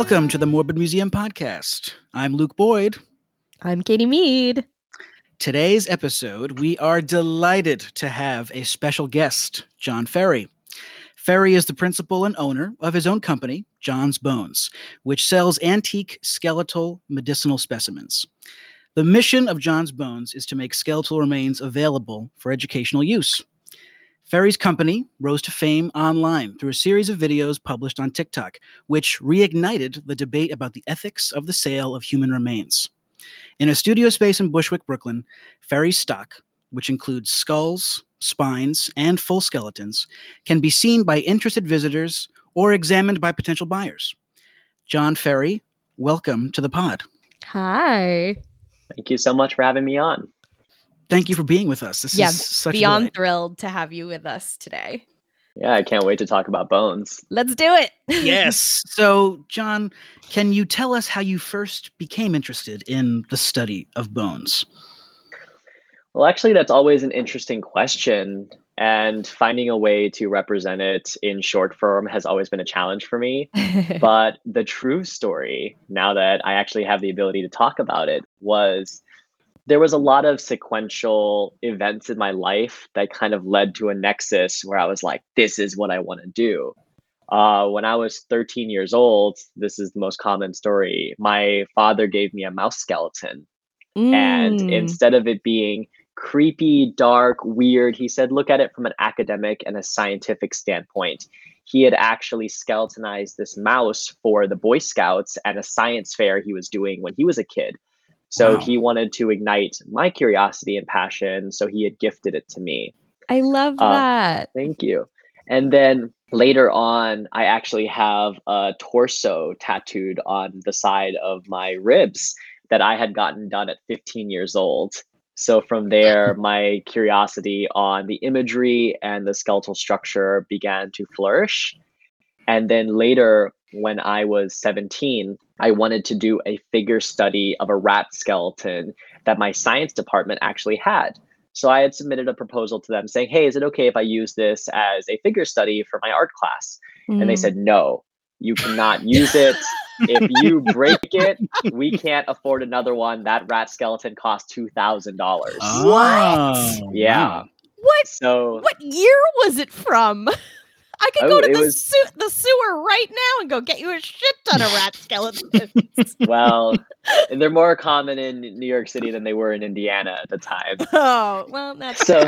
Welcome to the Morbid Museum podcast. I'm Luke Boyd. I'm Katie Mead. Today's episode, we are delighted to have a special guest, Jon Ferry. Ferry is the principal and owner of his own company, Jon's Bones, which sells antique skeletal medicinal specimens. The mission of Jon's Bones is to make skeletal remains available for educational use. Ferry's company rose to fame online through a series of videos published on TikTok, which reignited the debate about the ethics of the sale of human remains. In a studio space in Bushwick, Brooklyn, Ferry's stock, which includes skulls, spines, and full skeletons, can be seen by interested visitors or examined by potential buyers. Jon Ferry, welcome to the pod. Hi. Thank you so much for having me on thank you for being with us. This yeah, is such beyond thrilled to have you with us today. Yeah, I can't wait to talk about bones. Let's do it. yes. So, Jon, can you tell us how you first became interested in the study of bones? Well, actually, that's always an interesting question. And finding a way to represent it in short form has always been a challenge for me. but the true story, now that I actually have the ability to talk about it, was there was a lot of sequential events in my life that kind of led to a nexus where I was like, this is what I want to do. Uh, when I was 13 years old, this is the most common story. My father gave me a mouse skeleton. Mm. And instead of it being creepy, dark, weird, he said, look at it from an academic and a scientific standpoint. He had actually skeletonized this mouse for the Boy Scouts at a science fair he was doing when he was a kid. So wow. he wanted to ignite my curiosity and passion. So he had gifted it to me. I love uh, that. Thank you. And then later on, I actually have a torso tattooed on the side of my ribs that I had gotten done at 15 years old. So from there, my curiosity on the imagery and the skeletal structure began to flourish. And then later, when I was 17, I wanted to do a figure study of a rat skeleton that my science department actually had. So I had submitted a proposal to them saying, Hey, is it okay if I use this as a figure study for my art class? Mm. And they mm. said, No, you cannot use it. if you break it, we can't afford another one. That rat skeleton cost $2,000. Oh, what? Yeah. What? So, what year was it from? I could oh, go to the, was... su- the sewer right now and go get you a shit ton of rat skeletons. well, they're more common in New York City than they were in Indiana at the time. Oh, well, that's so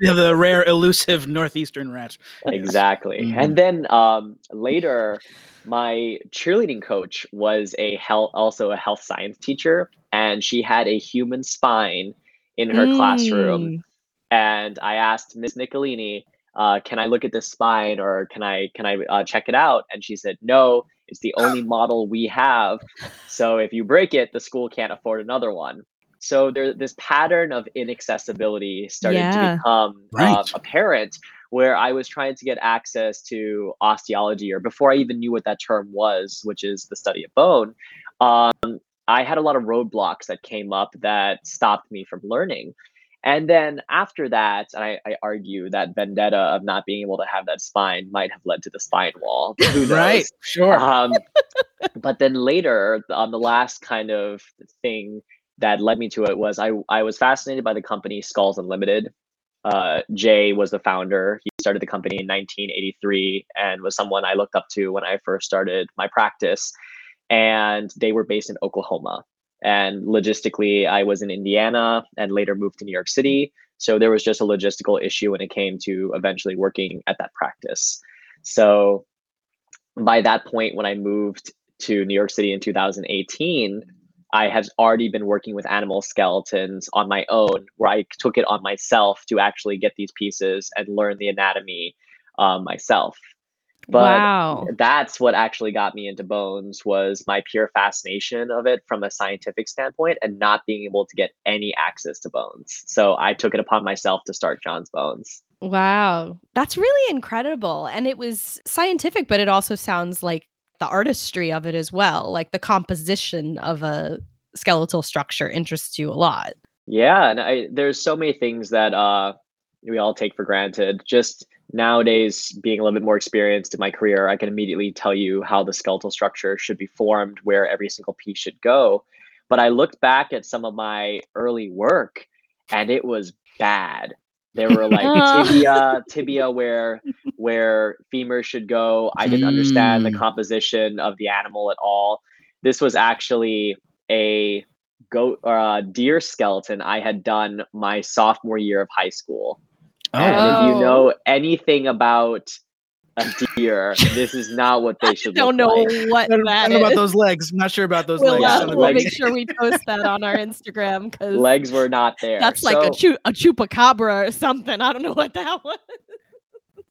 the rare, elusive northeastern rat. Exactly, mm-hmm. and then um, later, my cheerleading coach was a health, also a health science teacher, and she had a human spine in her mm. classroom. And I asked Miss Nicolini, uh, can I look at this spine or can I can I uh, check it out? And she said, no, it's the only model we have. So if you break it, the school can't afford another one. So there, this pattern of inaccessibility started yeah. to become uh, right. uh, apparent where I was trying to get access to osteology, or before I even knew what that term was, which is the study of bone. Um, I had a lot of roadblocks that came up that stopped me from learning. And then after that, I, I, argue that vendetta of not being able to have that spine might have led to the spine wall. right, sure. Um, but then later, on um, the last kind of thing that led me to it was I, I was fascinated by the company Skulls Unlimited. Uh, Jay was the founder. He started the company in 1983 and was someone I looked up to when I first started my practice. And they were based in Oklahoma. And logistically, I was in Indiana and later moved to New York City. So there was just a logistical issue when it came to eventually working at that practice. So by that point, when I moved to New York City in 2018, I had already been working with animal skeletons on my own, where I took it on myself to actually get these pieces and learn the anatomy um, myself. But wow. that's what actually got me into bones was my pure fascination of it from a scientific standpoint and not being able to get any access to bones. So I took it upon myself to start Jon's Bones. Wow. That's really incredible. And it was scientific, but it also sounds like the artistry of it as well. Like the composition of a skeletal structure interests you a lot. Yeah, and I, there's so many things that uh, we all take for granted. Just nowadays, being a little bit more experienced in my career, I can immediately tell you how the skeletal structure should be formed, where every single piece should go. But I looked back at some of my early work and it was bad. There were like Oh. tibia, tibia where where femur should go. I didn't understand the Mm. composition of the animal at all. This was actually a goat or a deer skeleton I had done my sophomore year of high school. And Oh, if you know anything about a deer, this is not what they should don't look know like. what I don't, I don't know about those legs. I'm not sure about those We'll, legs. uh, we'll like- make sure we post that on our Instagram because Legs were not there. that's like a, chu- a chupacabra or something. I don't know what that was.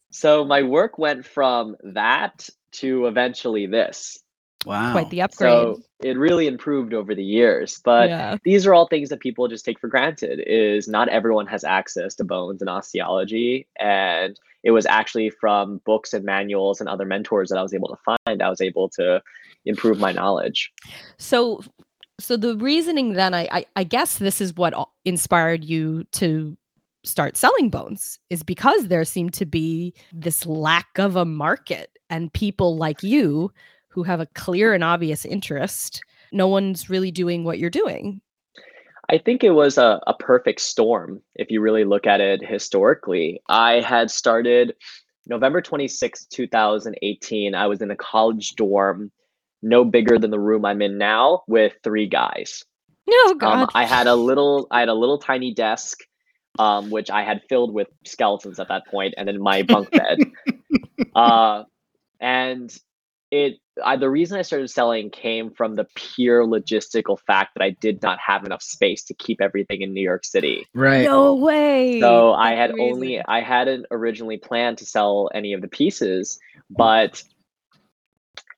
So my work went from that to eventually this. Wow. Quite the upgrade. So it really improved over the years. But yeah. these are all things that people just take for granted is not everyone has access to bones and osteology. And it was actually from books and manuals and other mentors that I was able to find. I was able to improve my knowledge. So, so the reasoning then, I, I, I guess this is what inspired you to start selling bones is because there seemed to be this lack of a market and people like you who have a clear and obvious interest. No one's really doing what you're doing. I think it was a, a perfect storm if you really look at it historically. I had started November 26, 2018. I was in a college dorm, no bigger than the room I'm in now, with three guys. Oh Um, God. I had a little, I had a little tiny desk, um, which I had filled with skeletons at that point, and then my bunk bed. uh, and it, I, the reason I started selling came from the pure logistical fact that I did not have enough space to keep everything in New York City. right. no way. So I had the only. I hadn't originally planned to sell any of the pieces, but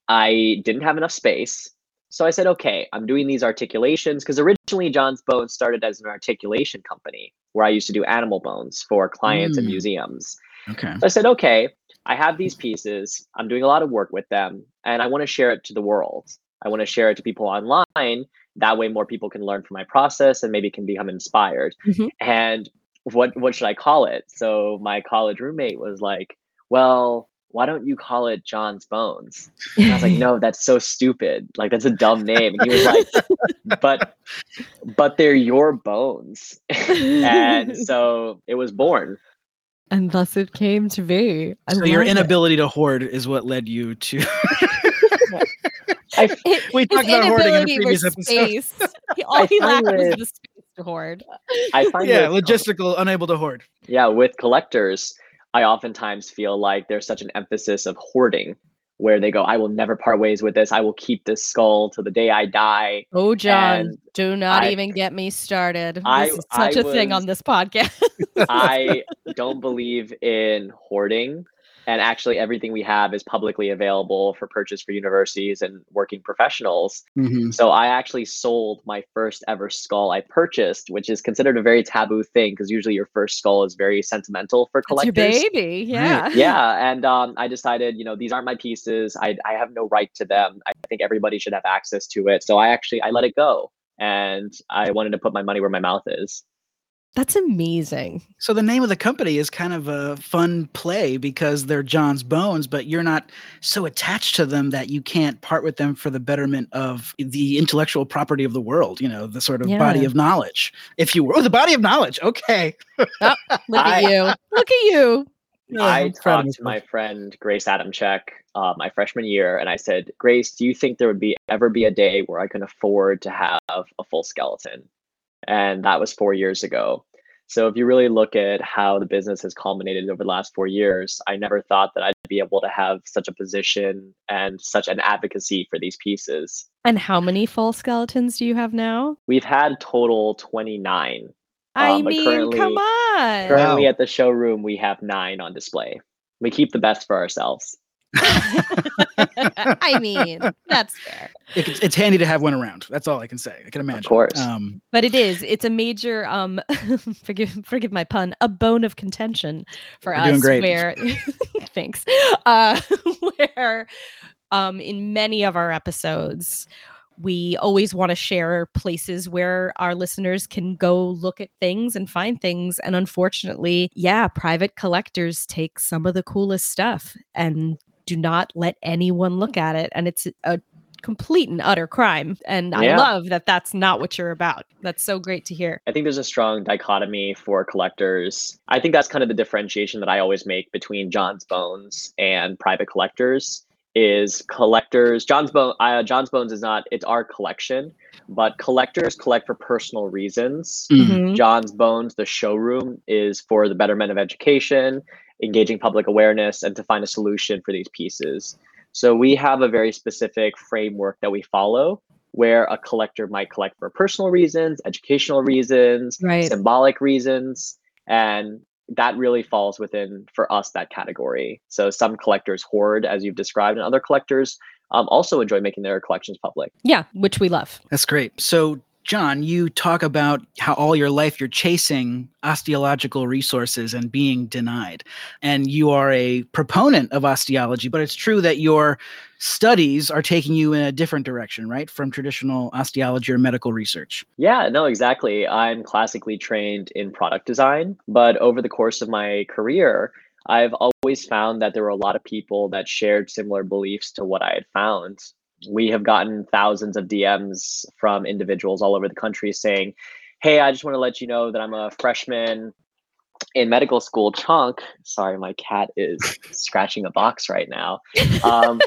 I didn't have enough space. So I said, okay, I'm doing these articulations because originally Jon's Bones started as an articulation company where I used to do animal bones for clients and Mm. museums. Okay. So I said, okay, I have these pieces. I'm doing a lot of work with them and I want to share it to the world. I want to share it to people online. That way, more people can learn from my process and maybe can become inspired. Mhm. And what what should I call it? So my college roommate was like, "Well, why don't you call it Jon's Bones?" And I was like, "No, that's so stupid. Like that's a dumb name." And he was like, "But but they're your bones." and so it was born. And thus it came to be. I so your love it. inability to hoard is what led you to. I It- We his talked about hoarding in a previous episode. space. He- All he lacked find was the space to hoard. I find yeah, with- um, logistical, unable to hoard. yeah with collectors i oftentimes feel like there's such an emphasis of hoarding where they go i will never part ways with this i will keep this skull till the day i die Oh, Jon, And do not I- even get me started. I- is such I a thing on this podcast. i don't believe in hoarding and actually everything we have is publicly available for purchase for universities and working professionals Mhm. so i actually sold my first ever skull i purchased which is considered a very taboo thing because usually your first skull is very sentimental for collectors It's your baby. Yeah. yeah and um, i decided you know these aren't my pieces I, I have no right to them i think everybody should have access to it so i actually i let it go and i wanted to put my money where my mouth is That's amazing. So the name of the company is kind of a fun play because they're Jon's Bones, but you're not so attached to them that you can't part with them for the betterment of the intellectual property of the world. You know, the sort of body of knowledge, if you were. Oh, the body of knowledge. Okay. Look I- at you. Look at you. Yeah, i I'm proud of talked to my friend grace adamchek uh, my freshman year and i said grace do you think there would be ever be a day where i can afford to have a full skeleton and that was four years ago so if you really look at how the business has culminated over the last four years i never thought that i'd be able to have such a position and such an advocacy for these pieces And how many full skeletons do you have now? we've had total 29 I Um, mean, currently- come on. currently Wow. at the showroom we have nine on display we keep the best for ourselves I mean, that's fair. It- it's handy to have one around. That's all I can say. I can imagine. Of course. Um, But it is. It's a major um forgive forgive my pun, a bone of contention for us doing great. where thanks. Uh where um in many of our episodes We always want to share places where our listeners can go look at things and find things. And unfortunately, yeah, private collectors take some of the coolest stuff and do not let anyone look at it. And it's a complete and utter crime. And Yeah. I love that that's not what you're about. That's so great to hear. I think there's a strong dichotomy for collectors. I think that's kind of the differentiation that I always make between Jon's Bones and private collectors. Is collectors Jon's Bone uh, Jon's Bones is not it's our collection, but collectors collect for personal reasons. Mhm. Mhm. Jon's Bones, the showroom, is for the betterment of education, engaging public awareness, and to find a solution for these pieces. So we have a very specific framework that we follow where a collector might collect for personal reasons, educational reasons, Right. symbolic reasons, and that really falls within for us that category. So some collectors hoard, as you've described, and other collectors um, also enjoy making their collections public. Yeah, which we love. That's great. So, Jon, you talk about how all your life you're chasing osteological resources and being denied. And you are a proponent of osteology, but it's true that your studies are taking you in a different direction, right? From traditional osteology or medical research. Yeah, no, exactly. I'm classically trained in product design, but over the course of my career, I've always found that there were a lot of people that shared similar beliefs to what I had found. We have gotten thousands of DMs from individuals all over the country saying, Hey, I just want to let you know that I'm a freshman in medical school. Chunk, sorry, my cat is scratching a box right now. Um,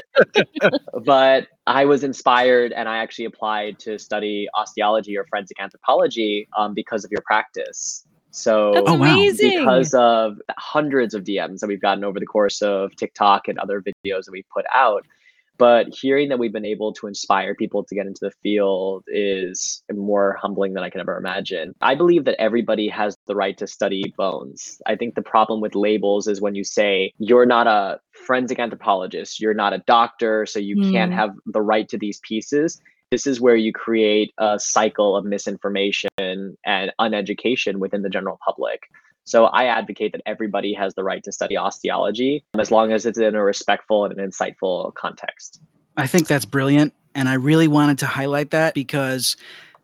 but I was inspired and I actually applied to study osteology or forensic anthropology um, because of your practice. So That's Oh, amazing. because of hundreds of DMs that we've gotten over the course of TikTok and other videos that we've put out. But hearing that we've been able to inspire people to get into the field is more humbling than I can ever imagine. I believe that everybody has the right to study bones. I think the problem with labels is when you say you're not a forensic anthropologist, you're not a doctor, so you can't Mm. have the right to these pieces. This is where you create a cycle of misinformation and uneducation within the general public. So I advocate that everybody has the right to study osteology um, as long as it's in a respectful and an insightful context. I think that's brilliant. And I really wanted to highlight that because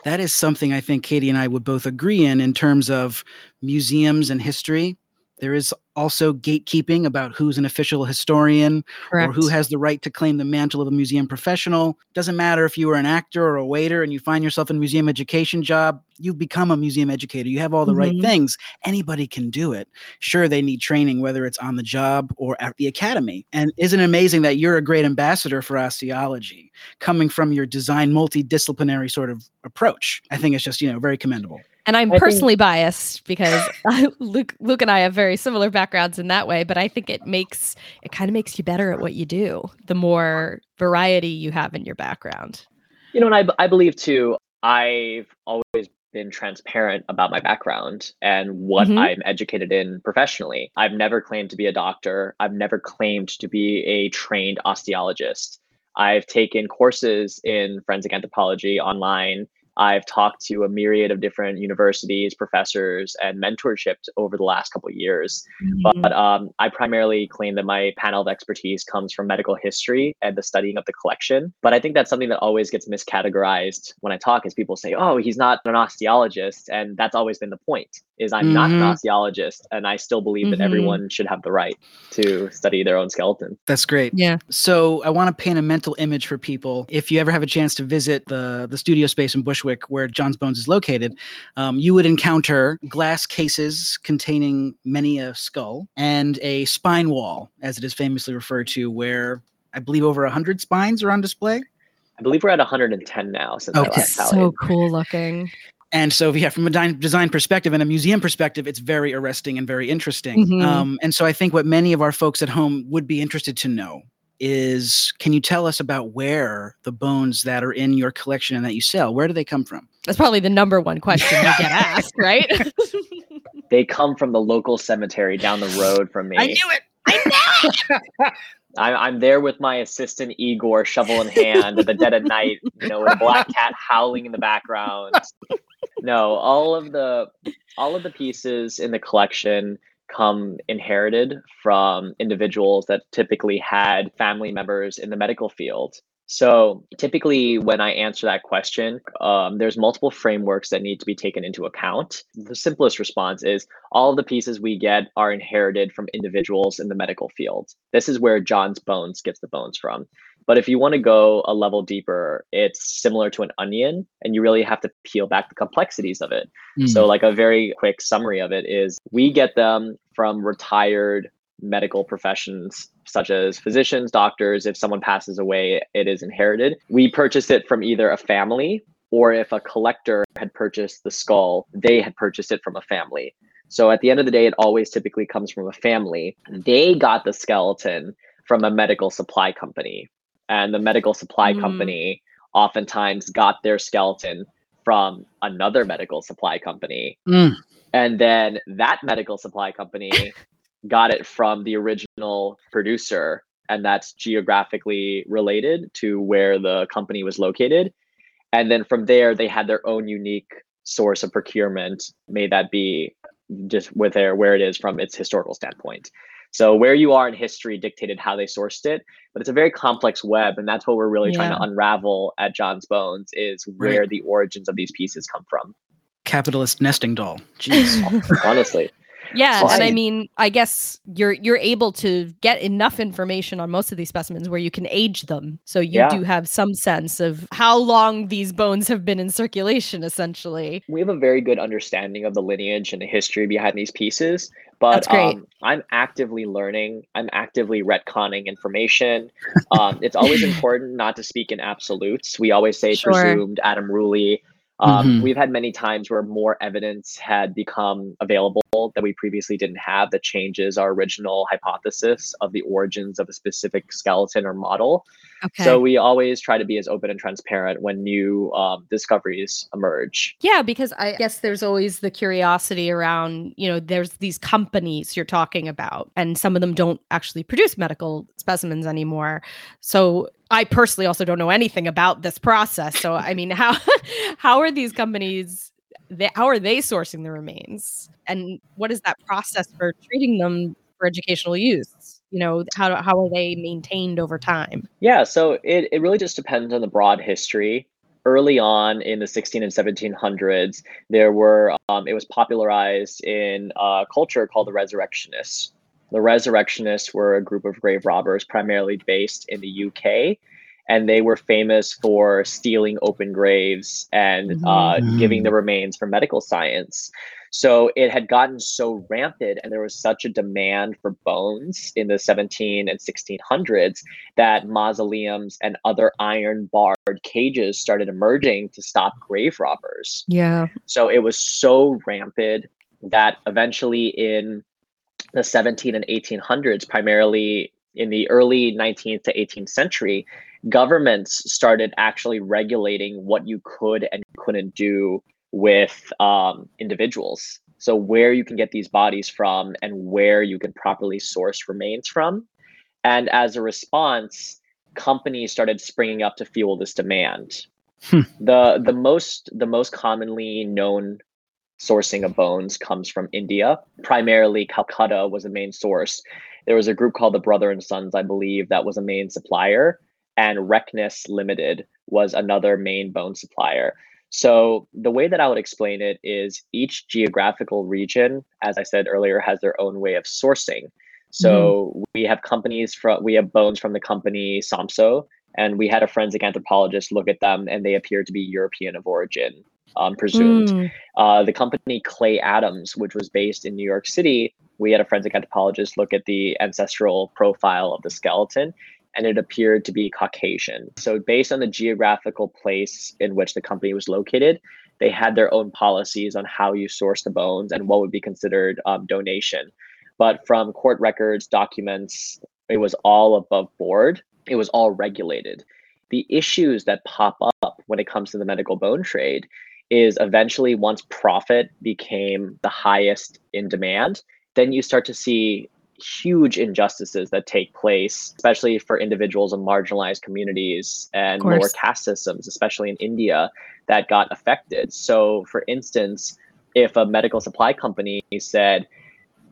that is something I think Katie and I would both agree in, in terms of museums and history. There is also gatekeeping about who's an official historian or who has the right to claim the mantle of a museum professional. Doesn't matter if you were an actor or a waiter and you find yourself in a museum education job, you've become a museum educator. You have all the right Mhm. things. Anybody can do it. Sure, they need training, whether it's on the job or at the academy. And isn't it amazing that you're a great ambassador for osteology, coming from your design multidisciplinary sort of approach? I think it's just, you know, very commendable. And I'm I think- personally biased because Luke, Luke and I have very similar backgrounds in that way, but I think it makes it kind of makes you better at what you do. The more variety you have in your background. You know, and I, I believe too, I've always been transparent about my background and what Mhm. I'm educated in professionally. I've never claimed to be a doctor. I've never claimed to be a trained osteologist. I've taken courses in forensic anthropology online. I've talked to a myriad of different universities, professors, and mentorship over the last couple of years. But um, I primarily claim that my panel of expertise comes from medical history and the studying of the collection. But I think that's something that always gets miscategorized when I talk is people say, oh, he's not an osteologist. And that's always been the point is I'm not an Mhm. osteologist. And I still believe that Mhm. everyone should have the right to study their own skeleton. That's great. yeah. So I want to paint a mental image for people. If you ever have a chance to visit the the studio space in Bushwick, where Jon's Bones is located, um, you would encounter glass cases containing many a skull and a spine wall, as it is famously referred to, where I believe over hundred spines are on display. I believe we're at 110 now since I Okay. last so tallied. cool looking. And so, yeah, from a design perspective and a museum perspective, it's very arresting and very interesting. Mhm. Um, and so, I think what many of our folks at home would be interested to know is can you tell us about where the bones that are in your collection and that you sell, where do they come from? That's probably the number one question you get asked, right? They come from the local cemetery down the road from me. I knew it. I'm, I'm there with my assistant Igor, shovel in hand, at the dead of night, you know, with a black cat howling in the background. No, all of the all of the pieces in the collection come inherited from individuals that typically had family members in the medical field. So typically, when I answer that question, um, there's multiple frameworks that need to be taken into account. The simplest response is all of the pieces we get are inherited from individuals in the medical field. This is where Jon's bones gets the bones from. But if you want to go a level deeper, it's similar to an onion, and you really have to peel back the complexities of it. Mm. So, like a very quick summary of it is we get them from retired medical professions such as physicians, doctors. If someone passes away, it is inherited. We purchase it from either a family or if a collector had purchased the skull, they had purchased it from a family. So at the end of the day, it always typically comes from a family. They got the skeleton from a medical supply company, and the medical supply mm. company oftentimes got their skeleton from another medical supply company. Mm. And then that medical supply company got it from the original producer and that's geographically related to where the company was located and then from there they had their own unique source of procurement may that be just with their where it is from its historical standpoint so where you are in history dictated how they sourced it but it's a very complex web and that's what we're really yeah. trying to unravel at jon's bones is where right. the origins of these pieces come from capitalist nesting doll jeez honestly yeah, and I mean, I guess you're you're able to get enough information on most of these specimens where you can age them, so you yeah. do have some sense of how long these bones have been in circulation. Essentially, we have a very good understanding of the lineage and the history behind these pieces. But um, I'm actively learning. I'm actively retconning information. Um, it's always important not to speak in absolutes. We always say sure. presumed Adam Ruley um, mm-hmm. We've had many times where more evidence had become available that we previously didn't have that changes our original hypothesis of the origins of a specific skeleton or model. Okay. So we always try to be as open and transparent when new um, discoveries emerge. Yeah, because I guess there's always the curiosity around, you know, there's these companies you're talking about, and some of them don't actually produce medical specimens anymore. So I personally also don't know anything about this process. So I mean, how how are these companies? They, how are they sourcing the remains, and what is that process for treating them for educational use? You know, how how are they maintained over time? Yeah, so it it really just depends on the broad history. Early on in the 16 and 1700s, there were um, it was popularized in a culture called the Resurrectionists the Resurrectionists were a group of grave robbers primarily based in the UK, and they were famous for stealing open graves and uh, mm. giving the remains for medical science. So it had gotten so rampant, and there was such a demand for bones in the 17 and 1600s that mausoleums and other iron barred cages started emerging to stop grave robbers. Yeah. So it was so rampant that eventually in the 17 and 1800s, primarily in the early 19th to 18th century, governments started actually regulating what you could and couldn't do with um, individuals. So, where you can get these bodies from and where you can properly source remains from. And as a response, companies started springing up to fuel this demand. Hmm. The the most the most commonly known sourcing of bones comes from India. Primarily, Calcutta was a main source. There was a group called the Brother and Sons, I believe, that was a main supplier, and Reckness Limited was another main bone supplier. So, the way that I would explain it is each geographical region, as I said earlier, has their own way of sourcing. So, mm. we have companies from, we have bones from the company Somso, and we had a forensic anthropologist look at them, and they appear to be European of origin um, presumed. Mm. Uh, the company Clay Adams, which was based in New York City, we had a forensic anthropologist look at the ancestral profile of the skeleton, and it appeared to be Caucasian. So, based on the geographical place in which the company was located, they had their own policies on how you source the bones and what would be considered um, donation. But from court records, documents, it was all above board. It was all regulated. The issues that pop up when it comes to the medical bone trade is eventually once profit became the highest in demand, then you start to see huge injustices that take place, especially for individuals in marginalized communities and lower caste systems, especially in India, that got affected. So, for instance, if a medical supply company said,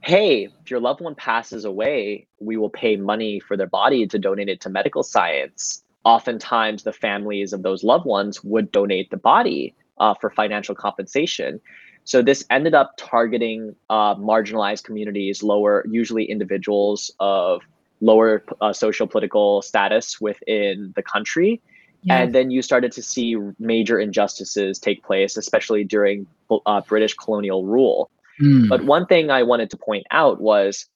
Hey, if your loved one passes away, we will pay money for their body to donate it to medical science. oftentimes the families of those loved ones would donate the body uh, for financial compensation. So this ended up targeting uh, marginalized communities, lower, usually individuals of lower uh, social political status within the country. And then you started to see major injustices take place, especially during uh, British colonial rule. Mm. But one thing I wanted to point out was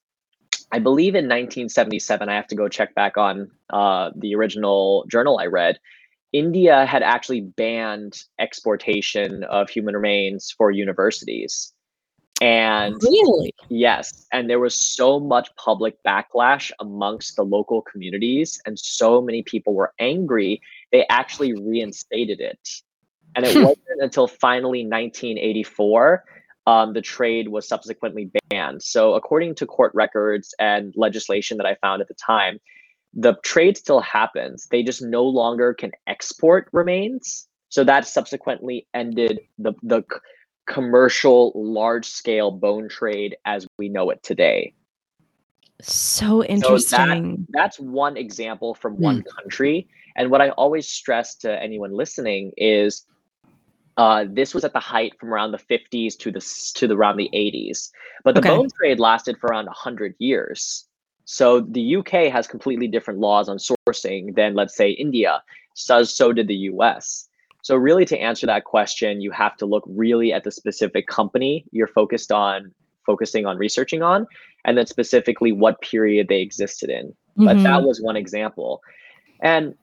I believe in 1977, I have to go check back on uh, the original journal I read. India had actually banned exportation of human remains for universities. And really, yes, and there was so much public backlash amongst the local communities, and so many people were angry, they actually reinstated it. And it hmm. wasn't until finally 1984 um, the trade was subsequently banned. So, according to court records and legislation that I found at the time, the trade still happens. They just no longer can export remains. So that subsequently ended the the commercial large scale bone trade as we know it today. So interesting. So that, that's one example from one mm. country. And what I always stress to anyone listening is uh, this was at the height from around the 50s to the to the around the 80s. But the okay. bone trade lasted for around 100 years. So the UK has completely different laws on sourcing than let's say India. So so did the US. So really to answer that question, you have to look really at the specific company you're focused on focusing on researching on and then specifically what period they existed in. Mm-hmm. But that mm-hmm. was one example. And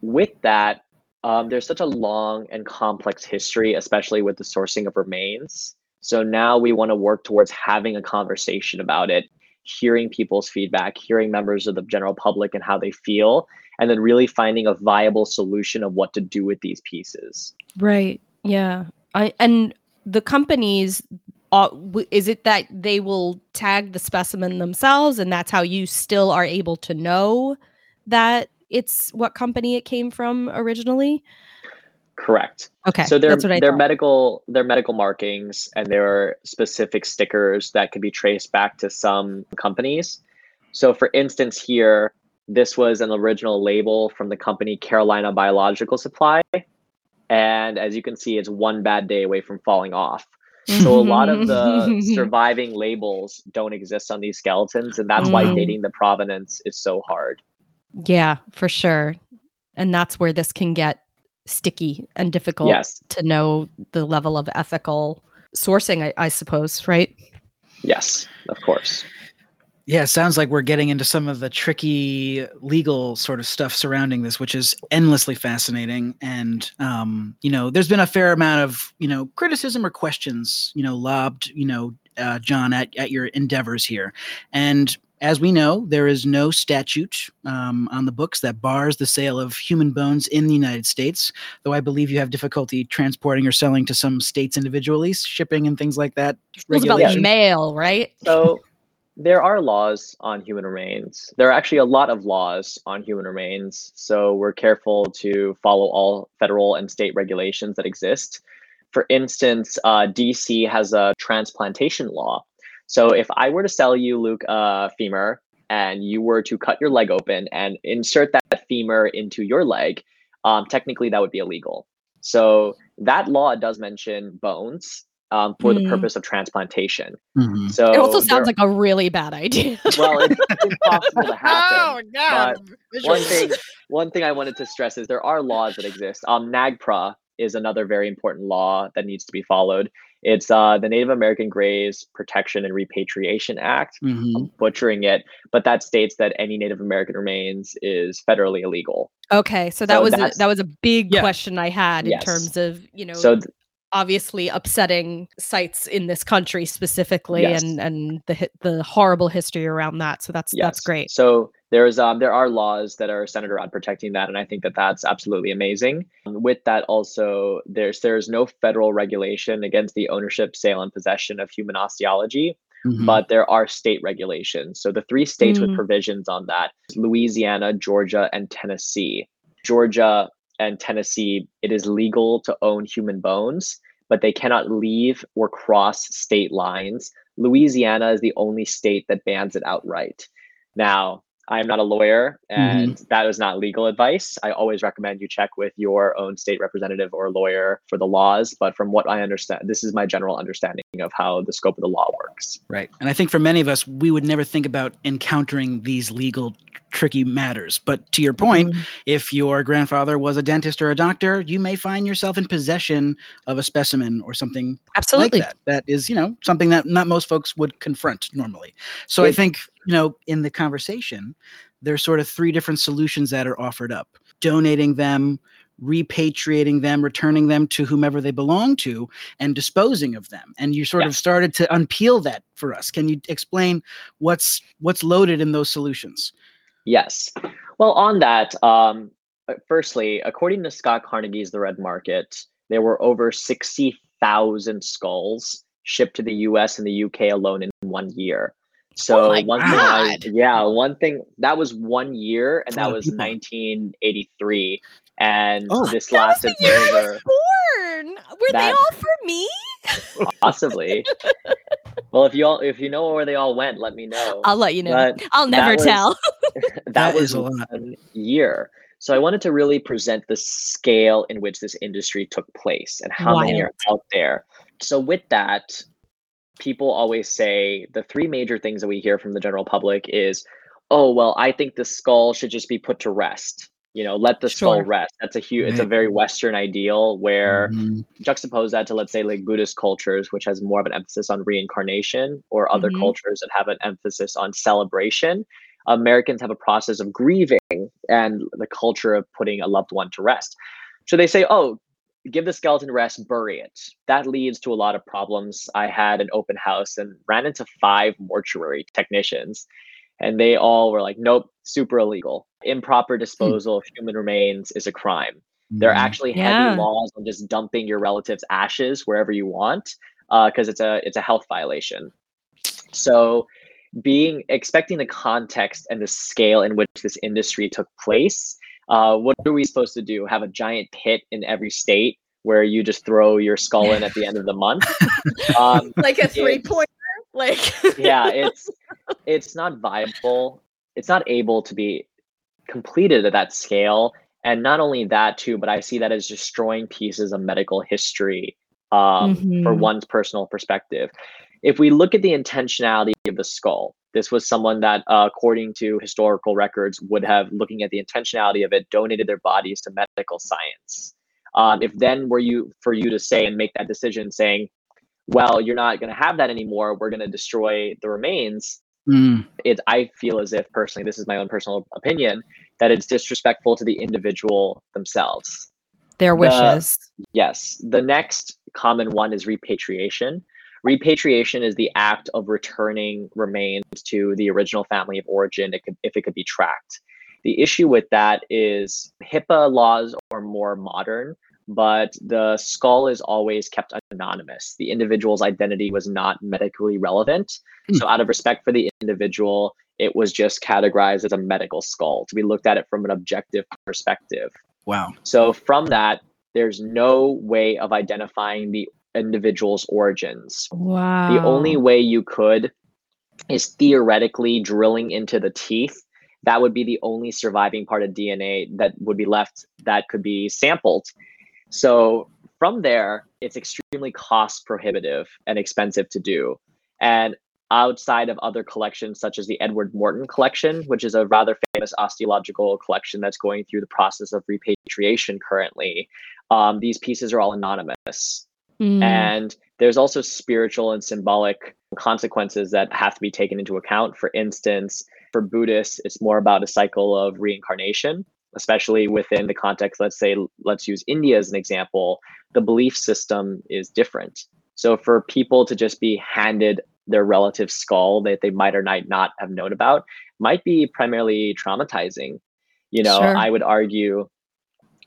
with that, um, there's such a long and complex history, especially with the sourcing of remains. So now we want to work towards having a conversation about it, hearing people's feedback, hearing members of the general public and how they feel, and then really finding a viable solution of what to do with these pieces. Right. Yeah. I and the companies uh, is it that they will tag the specimen themselves and that's how you still are able to know that it's what company it came from originally? Correct. Okay. So they're they're thought. medical they're medical markings and there are specific stickers that can be traced back to some companies. So for instance here, this was an original label from the company Carolina Biological Supply. And as you can see, it's one bad day away from falling off. So a lot of the surviving labels don't exist on these skeletons, and that's why mm. dating the provenance is so hard. Yeah, for sure. And that's where this can get sticky and difficult yes. to know the level of ethical sourcing, I, I suppose, right? Yes, of course. Yeah, it sounds like we're getting into some of the tricky legal sort of stuff surrounding this, which is endlessly fascinating. And um, you know, there's been a fair amount of you know criticism or questions, you know, lobbed, you know, uh, Jon, at at your endeavors here. And as we know, there is no statute um, on the books that bars the sale of human bones in the United States, though I believe you have difficulty transporting or selling to some states individually, shipping and things like that. It's about mail, right? So there are laws on human remains. There are actually a lot of laws on human remains. So we're careful to follow all federal and state regulations that exist. For instance, uh, DC has a transplantation law so if I were to sell you, Luke, a uh, femur, and you were to cut your leg open and insert that femur into your leg, um, technically that would be illegal. So that law does mention bones um, for mm. the purpose of transplantation. Mm-hmm. So it also sounds like a really bad idea. well, it's, it's impossible to happen. Oh God! one thing, one thing I wanted to stress is there are laws that exist. Um, NAGPRA is another very important law that needs to be followed. It's uh, the Native American Graves Protection and Repatriation Act. Mm-hmm. I'm butchering it, but that states that any Native American remains is federally illegal. Okay, so that so was a, that was a big yeah. question I had yes. in terms of you know. So th- obviously upsetting sites in this country specifically yes. and and the the horrible history around that so that's yes. that's great so there's um there are laws that are centered around protecting that and i think that that's absolutely amazing with that also there's there's no federal regulation against the ownership sale and possession of human osteology mm-hmm. but there are state regulations so the three states mm-hmm. with mm. provisions on that louisiana georgia and tennessee georgia and Tennessee, it is legal to own human bones, but they cannot leave or cross state lines. Louisiana is the only state that bans it outright. Now, I am not a lawyer, Mm-hmm. and that is not legal advice. I always recommend you check with your own state representative or lawyer for the laws. But from what I understand, this is my general understanding of how the scope of the law works. Right. And I think for many of us, we would never think about encountering these legal tricky matters. But to your point, Mhm. if your grandfather was a dentist or a doctor, you may find yourself in possession of a specimen or something absolutely. like that. That is, you know, something that not most folks would confront normally. So I think, you know, in the conversation, there's sort of three different solutions that are offered up donating them, repatriating them, returning them to whomever they belong to, and disposing of them. And you sort of started to unpeel that for us. Can you explain what's what's loaded in those solutions? Yes. Well, on that, um, uh, firstly, according to Scott Carney's The Red Market, there were over 60,000 skulls shipped to the US and the UK alone in one year. Oh so Oh my one thing I, yeah, one thing that was one year and That's a lot that was people. 1983 and Oh. this That was lasted the year I over was born. Were they all for me? possibly. well, if you all if you know where they all went, let me know. I'll let you know. But I'll that never was- tell. that, That was is a one year. So I wanted to really present the scale in which this industry took place and how many are out there. So with that, people always say the three major things that we hear from the general public is, oh well, I think the skull should just be put to rest. You know, let the skull rest. That's a huge. It's a very Western ideal where Mhm. juxtapose that to let's say like Buddhist cultures, which has more of an emphasis on reincarnation, or other Mhm. cultures that have an emphasis on celebration. Americans have a process of grieving and the culture of putting a loved one to rest. So they say, oh, give the skeleton rest, bury it. That leads to a lot of problems. I had an open house and ran into five mortuary technicians, and they all were like, nope, super illegal. Improper disposal of human remains is a crime. There are Mhm. actually Yeah. heavy laws on just dumping your relatives' ashes wherever you want, because it's a it's a health violation. So, being expecting the context and the scale in which this industry took place, uh, what are we supposed to do? Have a giant pit in every state where you just throw your skull in at the end of the month? um, like a three pointer. Like yeah, it's it's not viable. It's not able to be completed at that scale. And not only that too, but I see that as destroying pieces of medical history um, for Mhm. one's personal perspective. If we look at the intentionality of the skull, this was someone that, uh, according to historical records, would have, looking at the intentionality of it, donated their bodies to medical science. Um, if then were you for you to say and make that decision, saying, "Well, you're not going to have that anymore. We're going to destroy the remains," Mm. it I feel as if personally, this is my own personal opinion, that it's disrespectful to the individual themselves. their The- wishes. Yes. The next common one is repatriation. Repatriation is the act of returning remains to the original family of origin if it could be tracked. The issue with that is HIPAA laws are more modern, but the skull is always kept anonymous. The individual's identity was not medically relevant. Hmm. So, out of respect for the individual, it was just categorized as a medical skull to be looked at it from an objective perspective. Wow. So from that, there's no way of identifying the individual's origins. Wow. The only way you could is theoretically drilling into the teeth. That would be the only surviving part of DNA that would be left that could be sampled. So from there, it's extremely cost prohibitive and expensive to do. And outside of other collections, such as the Edward Morton collection, which is a rather famous osteological collection that's going through the process of repatriation currently, um, these pieces are all anonymous. Mm. And there's also spiritual and symbolic consequences that have to be taken into account. For instance, for Buddhists, it's more about a cycle of reincarnation, especially within the context, let's say, let's use India as an example. The belief system is different. So for people to just be handed their relative skull that they might or might not have known about might be primarily traumatizing. You know, Sure. I would argue,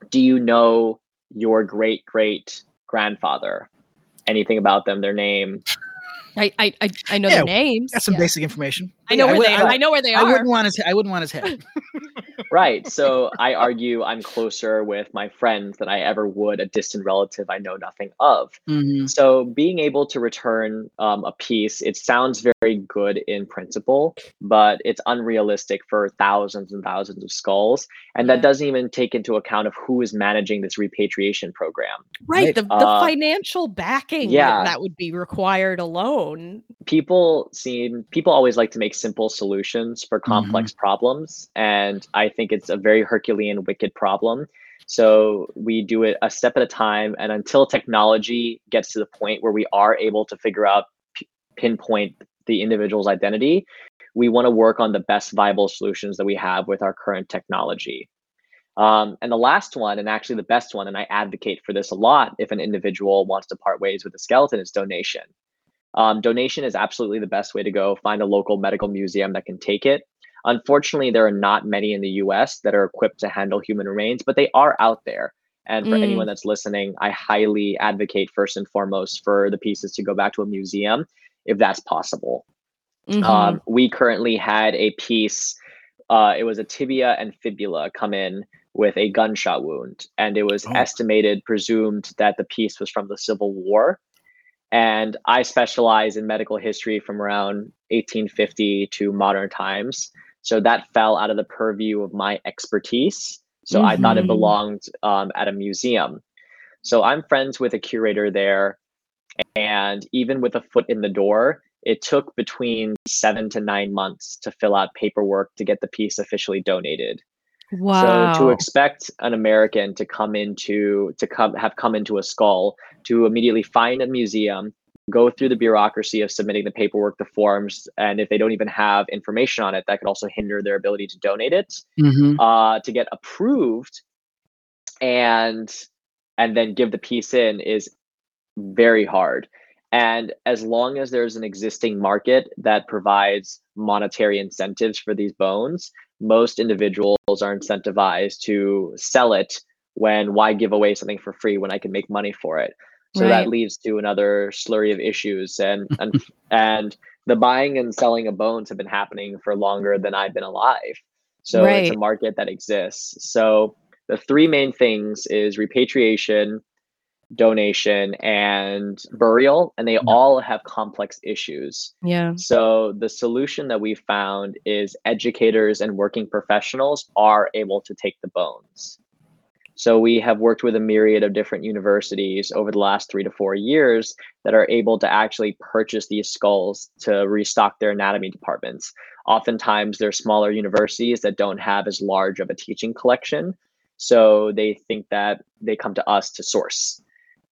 do you know your great great grandfather? Anything about them, their name? I, I I I know Yeah, their names. Got some yeah. basic information. I know Yeah, I where would, they. I, I, know where they are. I wouldn't want his. I wouldn't want his head. right. So I argue I'm closer with my friends than I ever would a distant relative I know nothing of. Mhm. So being able to return um, a piece, it sounds very good in principle, but it's unrealistic for thousands and thousands of skulls, and that doesn't even take into account of who is managing this repatriation program. right. Right. The, the Uh, financial backing yeah. that would be required alone. People seem people always like to make simple solutions for complex problems, and I think it's a very Herculean, wicked problem. So we do it a step at a time, and until technology gets to the point where we are able to figure out pinpoint the individual's identity, we want to work on the best viable solutions that we have with our current technology. Um, and the last one, and actually the best one, and I advocate for this a lot if an individual wants to part ways with a skeleton, is donation. Um, donation is absolutely the best way to go. Find a local medical museum that can take it. Unfortunately, there are not many in the US that are equipped to handle human remains, but they are out there. And for Mm. anyone that's listening, I highly advocate first and foremost for the pieces to go back to a museum if that's possible. Mhm. Um, we currently had a piece, uh, it was a tibia and fibula come in with a gunshot wound, and it was Oh. estimated, presumed that the piece was from the Civil War. And I specialize in medical history from around 1850 to modern times. So that fell out of the purview of my expertise. So I thought it Mhm. belonged um, at a museum. So I'm friends with a curator there. And even with a foot in the door, it took between seven to nine months to fill out paperwork to get the piece officially donated. wow. So to expect an American to come into to come have come into a skull to immediately find a museum, go through the bureaucracy of submitting the paperwork, the forms, and if they don't even have information on it, that could also hinder their ability to donate it. Mhm. Uh, to get approved and and then give the piece in is very hard. And as long as there's an existing market that provides monetary incentives for these bones, most individuals are incentivized to sell it when why give away something for free when I can make money for it. So Right. that leads to another slurry of issues and and and the buying and selling of bones have been happening for longer than I've been alive. So it's a market that exists. So the three main things is repatriation, donation, and burial, and they all have complex issues. yeah. So the solution that we found is educators and working professionals are able to take the bones. So we have worked with a myriad of different universities over the last three to four years that are able to actually purchase these skulls to restock their anatomy departments. Oftentimes, they're smaller universities that don't have as large of a teaching collection. So they think that they come to us to source.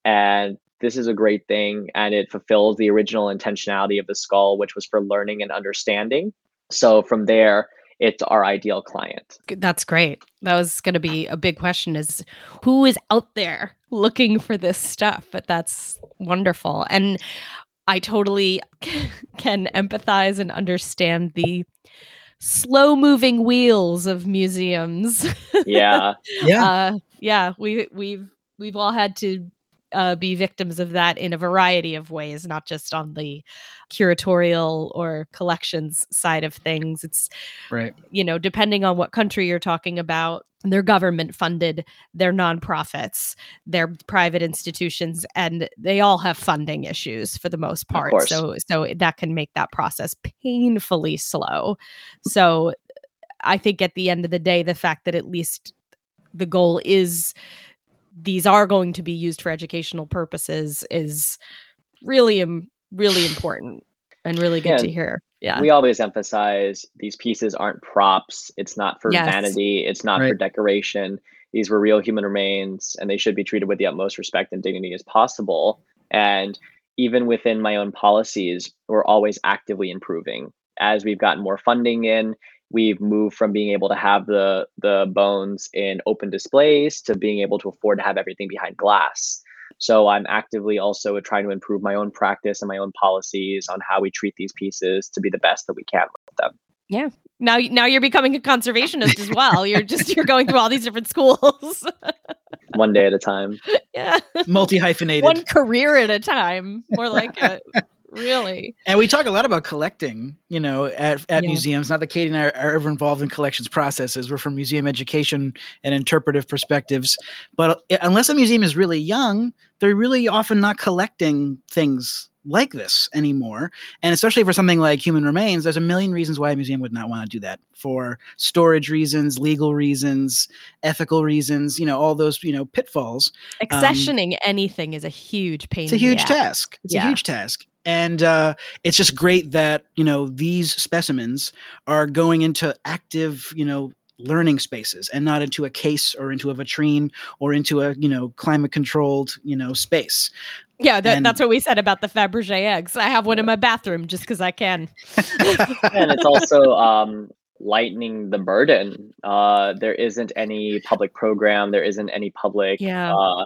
And this is a great thing. And it fulfills the original intentionality of the skull, which was for learning and understanding. So from there, it's our ideal client. That's great. That was going to be a big question is who is out there looking for this stuff? But that's wonderful. And I totally can empathize and understand the slow moving wheels of museums. Yeah. Yeah. uh yeah, we we've we've all had to uh, be victims of that in a variety of ways, not just on the curatorial or collections side of things. It's right. you know, depending on what country you're talking about, they're government funded, they're nonprofits, they're private institutions, and they all have funding issues for the most part. So, so that can make that process painfully slow. So, I think at the end of the day, the fact that at least the goal is these are going to be used for educational purposes is really, im- really important and really good Yeah, to hear. Yeah. We always emphasize these pieces aren't props. It's not for Yes. vanity. It's not for decoration. These were real human remains and they should be treated with the utmost respect and dignity as possible. And even within my own policies, we're always actively improving. As we've gotten more funding in, we've moved from being able to have the the bones in open displays to being able to afford to have everything behind glass. So I'm actively also trying to improve my own practice and my own policies on how we treat these pieces to be the best that we can with them. Yeah. Now now you're becoming a conservationist as well you're just you're going through all these different schools One day at a time. yeah Multi hyphenated. one career at a time more like it really. And we talk a lot about collecting, you know, at, at Yeah. museums. Not that Katie and I are, are ever involved in collections processes. We're from museum education and interpretive perspectives. But unless a museum is really young, they're really often not collecting things like this anymore. And especially for something like human remains, there's a million reasons why a museum would not want to do that for storage reasons, legal reasons, ethical reasons, you know, all those, you know, pitfalls. Um, Accessioning anything is a huge pain. It's a huge task. It's Yeah. a huge task. And uh, it's just great that, you know, these specimens are going into active, you know, learning spaces and not into a case or into a vitrine or into a, you know, climate controlled, you know, space. Yeah, that, And- that's what we said about the Fabergé eggs. I have one in my bathroom just because I can. and it's also um, lightening the burden. Uh, there isn't any public program. There isn't any public. Yeah. Uh,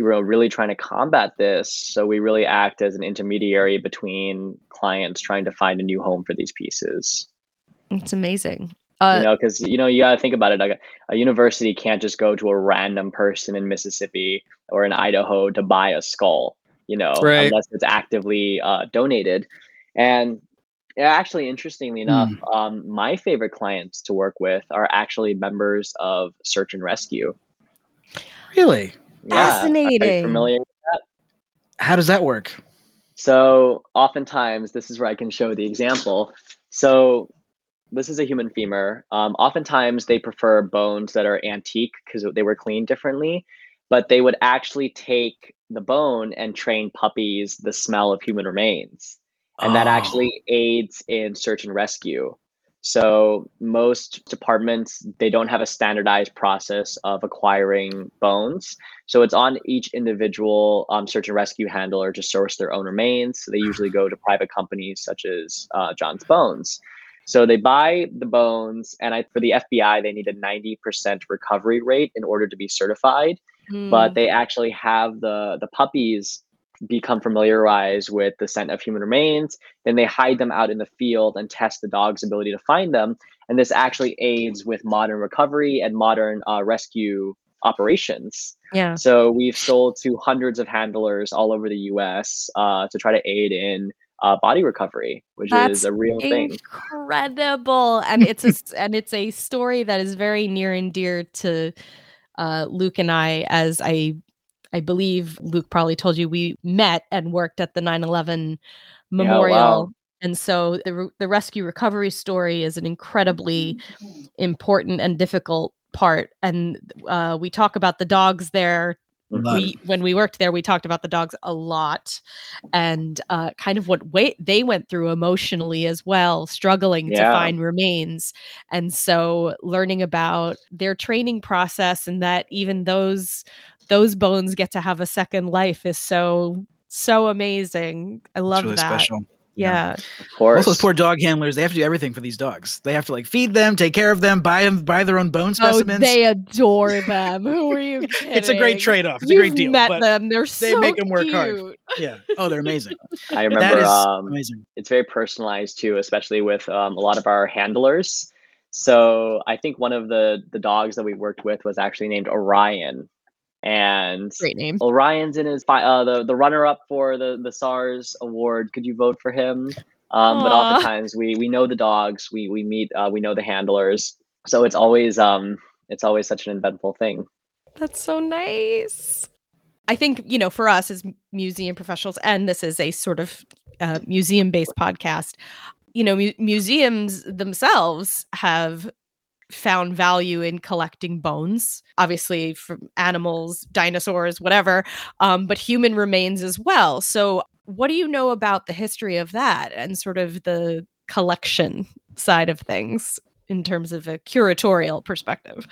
we're really trying to combat this. So we really act as an intermediary between clients trying to find a new home for these pieces. It's amazing. Uh, you know, because you know you gotta think about it. Like a, a university can't just go to a random person in Mississippi or in Idaho to buy a skull. You know, Right. unless it's actively uh, donated. And actually, interestingly enough, um, my favorite clients to work with are actually members of search and rescue. Really? Yeah, are you Fascinating. familiar? How does that work? So oftentimes, this is where I can show the example. So this is a human femur. Um, oftentimes, they prefer bones that are antique because they were cleaned differently, but they would actually take the bone and train puppies the smell of human remains. And that Oh. actually aids in search and rescue. So most departments they don't have a standardized process of acquiring bones. So it's on each individual um, search and rescue handler to source their own remains. So they usually go to private companies such as uh, Jon's Bones. So they buy the bones, and I, for the FBI, they need a 90% recovery rate in order to be certified. But Mm. they actually have the the puppies become familiarized with the scent of human remains. Then they hide them out in the field and test the dog's ability to find them. And this actually aids with modern recovery and modern uh, rescue operations. yeah. So we've sold to hundreds of handlers all over the U.S. Uh, to try to aid in uh, body recovery, which That's is a real thing. incredible and it's a and it's a story that is very near and dear to uh luke and i as i i believe luke probably told you we met and worked at the 9-11 memorial wow. and so the, re- the rescue recovery story is an incredibly important and difficult part. And uh, we talk about the dogs there. We when we worked there we talked about the dogs a lot. And uh, kind of what way they went through emotionally as well struggling to find remains. And so learning about their training process and that even those those bones get to have a second life is so so amazing i love it's really that special. yeah Of course. Also, those poor dog handlers, they have to do everything for these dogs. They have to like feed them, take care of them, buy them, buy their own bone oh specimens. they adore them who are you kidding? it's a great trade-off. It's You've a great deal. met them they're they so make 'em work hard. cute. yeah. Oh, they're amazing. I remember is um, amazing. it's very personalized too, especially with um, a lot of our handlers. So I think one of the the dogs that we worked with was actually named Orion, and great name Orion's in his uh, the the runner up for the the SARS award. Could you vote for him? Um, but oftentimes we we know the dogs, we we meet, uh, we know the handlers, so it's always um it's always such an eventful thing. That's so nice. I think, you know, for us as museum professionals, and this is a sort of uh, museum based podcast, you know, mu- museums themselves have found value in collecting bones, obviously from animals, dinosaurs, whatever, um, but human remains as well. So, what do you know about the history of that and sort of the collection side of things in terms of a curatorial perspective?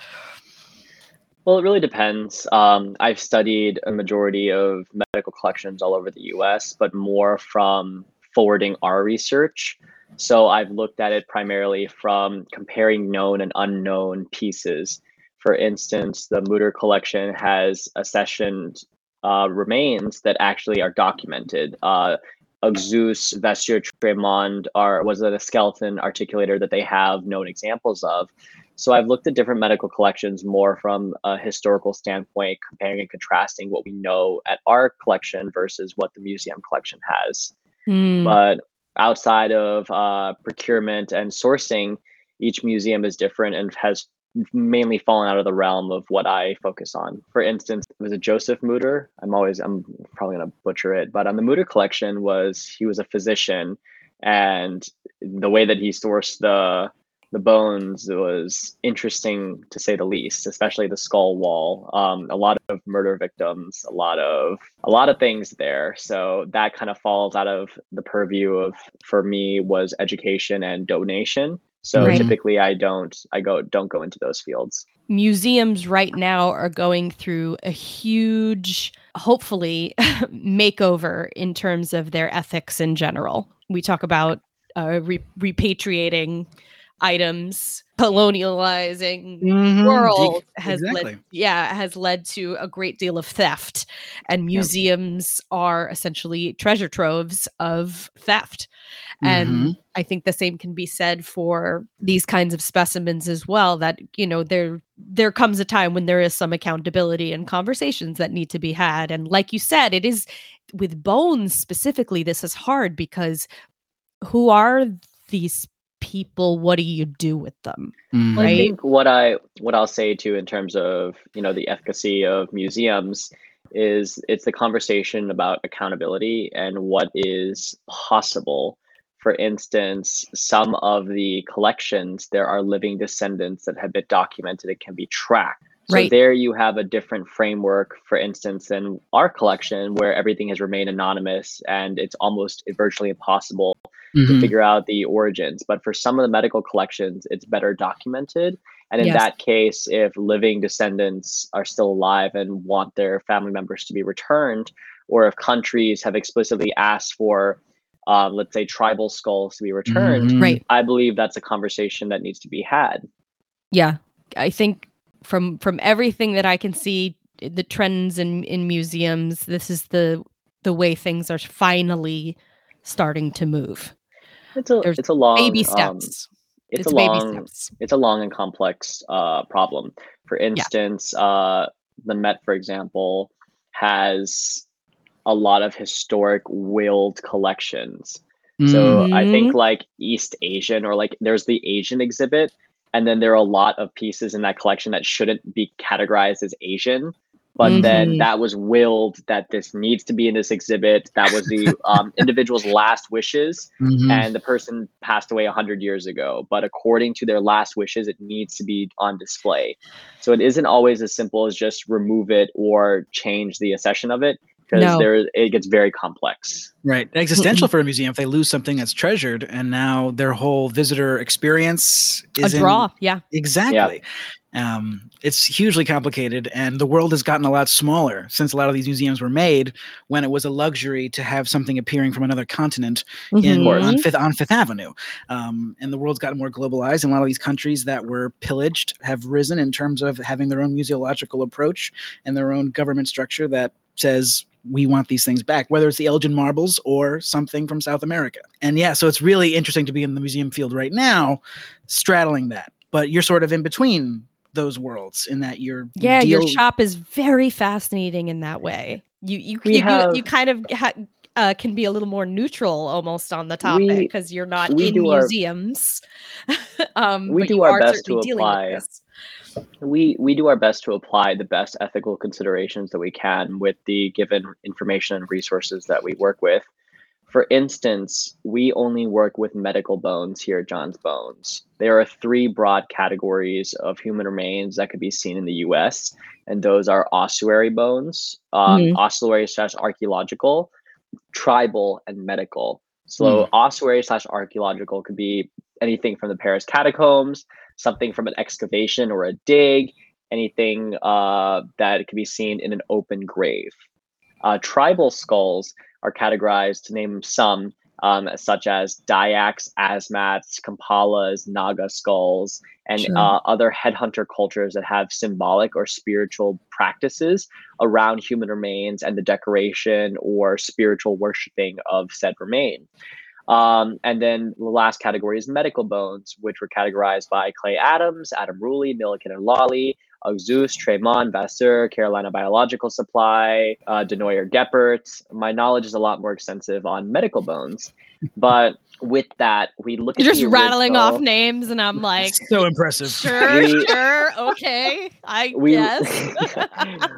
Well, it really depends. Um, I've studied a majority of medical collections all over the US, but more from forwarding our research. So I've looked at it primarily from comparing known and unknown pieces. For instance, the Mutter collection has accessioned uh, remains that actually are documented. Uh, Auzoux, Vasseur, Tramond are was it a skeleton articulator that they have known examples of. So I've looked at different medical collections more from a historical standpoint, comparing and contrasting what we know at our collection versus what the museum collection has. Mm. But outside of uh, procurement and sourcing, each museum is different and has mainly fallen out of the realm of what I focus on. For instance, it was a Joseph Mutter. I'm always I'm probably gonna butcher it, but on the Mutter collection was he was a physician, and the way that he sourced the the bones was interesting to say the least, especially the skull wall. Um, a lot of murder victims, a lot of a lot of things there. So that kind of falls out of the purview of for me was education and donation. So Right. typically I don't I go don't go into those fields. museums right now are going through a huge, hopefully, makeover in terms of their ethics in general. We talk about uh, re- repatriating items, colonializing Mhm. world has exactly. led yeah has led to a great deal of theft and museums are essentially treasure troves of theft and Mhm. i think the same can be said for these kinds of specimens as well that you know there there comes a time when there is some accountability and conversations that need to be had and like you said it is with bones specifically this is hard because who are these people what do you do with them Mhm. Well, I think what I what I'll say too in terms of you know the efficacy of museums is it's the conversation about accountability and what is possible. For instance, some of the collections there are living descendants that have been documented and can be tracked. So Right. there you have a different framework, for instance, than our collection where everything has remained anonymous and it's almost virtually impossible to Mhm. figure out the origins. But for some of the medical collections, it's better documented. And in Yes. that case, if living descendants are still alive and want their family members to be returned, or if countries have explicitly asked for, um, let's say, tribal skulls to be returned, Mhm. right I believe that's a conversation that needs to be had. yeah i think from from everything that i can see the trends in in museums this is the the way things are finally starting to move It's a There's it's a long baby um, steps it's, it's a long it's a long and complex uh, problem. For instance, uh, the Met, for example, has a lot of historic willed collections. So I think like East Asian or like there's the Asian exhibit, and then there are a lot of pieces in that collection that shouldn't be categorized as Asian. But then Mhm. that was willed that this needs to be in this exhibit. That was the um, individual's last wishes Mhm. and the person passed away 100 years ago but according to their last wishes it needs to be on display so it isn't always as simple as just remove it or change the accession of it because No. there it gets very complex Right. Existential for a museum if they lose something that's treasured and now their whole visitor experience a is in- draw yeah Exactly. Um, it's hugely complicated, and the world has gotten a lot smaller since a lot of these museums were made. When it was a luxury to have something appearing from another continent in on Fifth on Fifth Avenue, um, and the world's gotten more globalized, and a lot of these countries that were pillaged have risen in terms of having their own museological approach and their own government structure that says we want these things back, whether it's the Elgin marbles or something from South America. And yeah, so it's really interesting to be in the museum field right now, straddling that. But you're sort of in between those worlds in that you're you yeah your shop is very fascinating in that way. You you you, you, have- you kind of ha- uh, can be a little more neutral almost on the topic because you're not in do our- museums. Um We do you our best to certainly dealing with apply we we do our best to apply the best ethical considerations that we can with the given information and resources that we work with for instance we only work with medical bones here at jon's bones there are three broad categories of human remains that could be seen in the us and those are ossuary bones um, Mhm. ossuary slash archaeological tribal and medical so ossuary slash archaeological could be anything from the paris catacombs something from an excavation or a dig, anything uh, that could be seen in an open grave. Uh, tribal skulls are categorized, to name some, um, such as Dayaks, Asmats, Kapalas, Naga skulls, and Sure. uh, other headhunter cultures that have symbolic or spiritual practices around human remains and the decoration or spiritual worshiping of said remain. Um, and then the last category is medical bones, which were categorized by Clay Adams, Adam Rouilly, Milliken, and Lawley Zeus, Tramond, Vasseur, Carolina Biological Supply, uh, Denoyer Geppert. My knowledge is a lot more extensive on medical bones. But with that, we look You're at just the rattling off names, and I'm like, so impressive. sure, We- sure, okay, I we guess.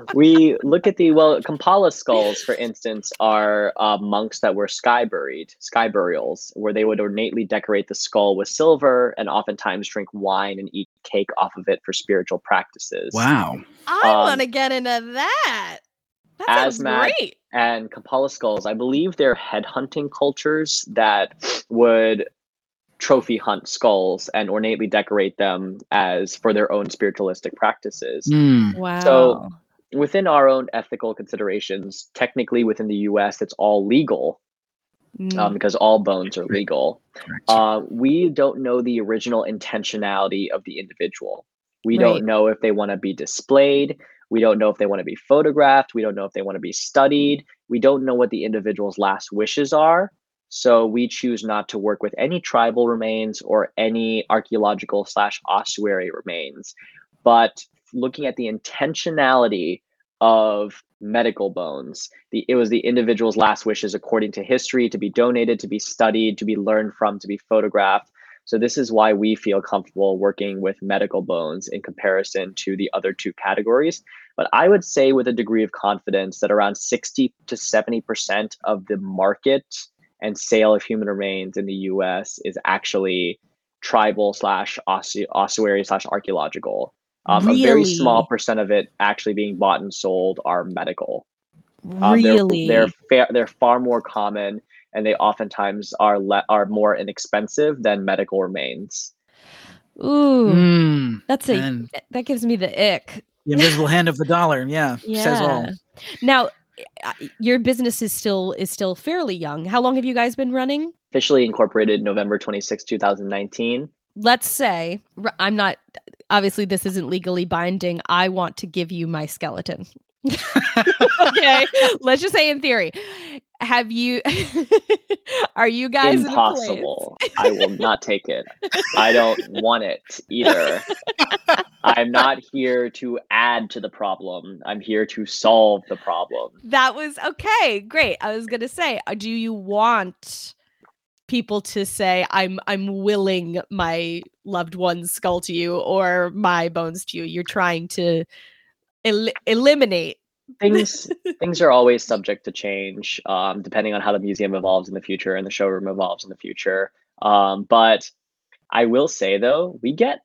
we look at the well Kapala skulls, for instance, are uh, monks that were sky buried, sky burials, where they would ornately decorate the skull with silver and oftentimes drink wine and eat cake off of it for spiritual practices. Wow. I um, want to get into that. That sounds Asmat- great. And Kapala skulls, I believe they're headhunting cultures that would trophy hunt skulls and ornately decorate them as for their own spiritualistic practices. Mm. Wow. So within our own ethical considerations, technically within the US, it's all legal Mm. um, because all bones are legal. Uh, we don't know the original intentionality of the individual. We Right. don't know if they want to be displayed. We don't know if they want to be photographed. We don't know if they want to be studied. We don't know what the individual's last wishes are. So we choose not to work with any tribal remains or any archaeological slash ossuary remains. But looking at the intentionality of medical bones, the it was the individual's last wishes according to history to be donated, to be studied, to be learned from, to be photographed. So this is why we feel comfortable working with medical bones in comparison to the other two categories. But I would say with a degree of confidence that around 60 to 70% of the market and sale of human remains in the US is actually tribal slash ossuary slash archaeological. Um, A very small percent of it actually being bought and sold are medical. Um, they're- really? they're fa- they're far more common, and they oftentimes are le- are more inexpensive than medical remains. Ooh, Mm. that's a And that gives me the ick. the invisible hand of the dollar. Yeah. Says all. Now, uh, your business is still is still fairly young. How long have you guys been running? Officially incorporated November 26, 2019. Let's say I'm not obviously this isn't legally binding. I want to give you my skeleton. okay, let's just say in theory. Have you are you guys Impossible. I will not take it. I don't want it either. I'm not here to add to the problem. I'm here to solve the problem. That was okay. Great. I was going to say, uh, do you want people to say I'm I'm willing my loved one's skull to you or my bones to you? You're trying to el- eliminate. things things are always subject to change um, depending on how the museum evolves in the future and the showroom evolves in the future um, but i will say though we get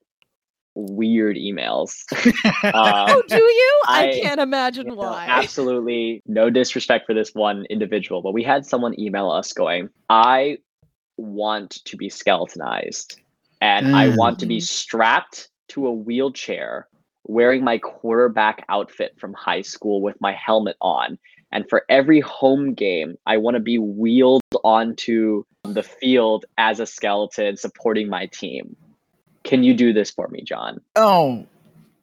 weird emails Oh, um, do you? I, I- can't imagine you know, why. absolutely no disrespect for this one individual but we had someone email us going i want to be skeletonized and i Mm. want to be strapped to a wheelchair wearing my quarterback outfit from high school with my helmet on and for every home game i want to be wheeled onto the field as a skeleton supporting my team can you do this for me jon Oh.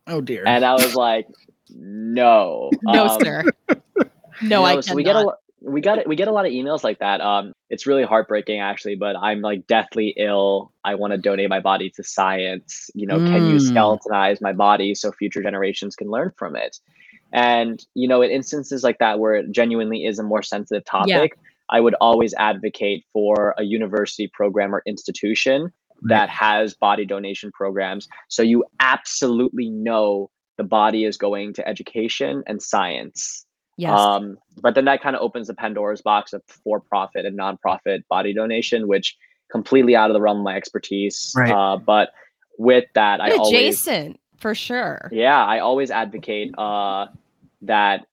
Oh dear. and i was like no no, Um, sir. No, I so cannot. we get a lo- we got it we get a lot of emails like that. Um, it's really heartbreaking actually, but I'm like deathly ill. I want to donate my body to science. You know, can you Mm. skeletonize my body so future generations can learn from it? And you know, in instances like that where it genuinely is a more sensitive topic, I would always advocate for a university program or institution that has body donation programs, so you absolutely know the body is going to education and science. Yes. Um, but then that kind of opens the Pandora's box of for-profit and nonprofit body donation, which completely out of the realm of my expertise. Right. Uh, but with that, I always, adjacent for sure. yeah, I always advocate uh, that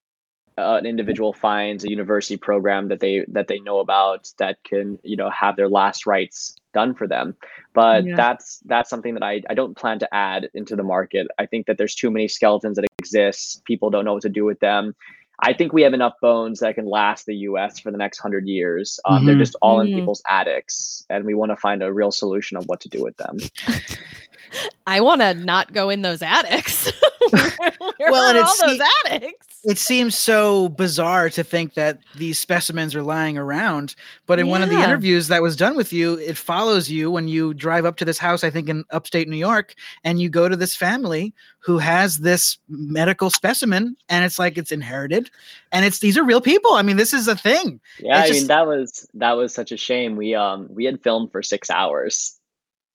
uh, an individual finds a university program that they that they know about that can you know have their last rites done for them. But Yeah. that's that's something that I, I don't plan to add into the market. I think that there's too many skeletons that exist. People don't know what to do with them. I think we have enough bones that can last the U.S. for the next hundred years. Um, They're Mhm. just all Mhm. in people's attics, and we want to find a real solution of what to do with them. I want to not go in those attics. Where Well, and are it's- all those attics? It seems so bizarre to think that these specimens are lying around. But in one of the interviews that was done with you, it follows you when you drive up to this house, I think in upstate New York, and you go to this family who has this medical specimen, and it's like it's inherited, and it's these are real people. I mean, this is a thing. Yeah, It's I just- mean that was that was such a shame. We um we had filmed for six hours,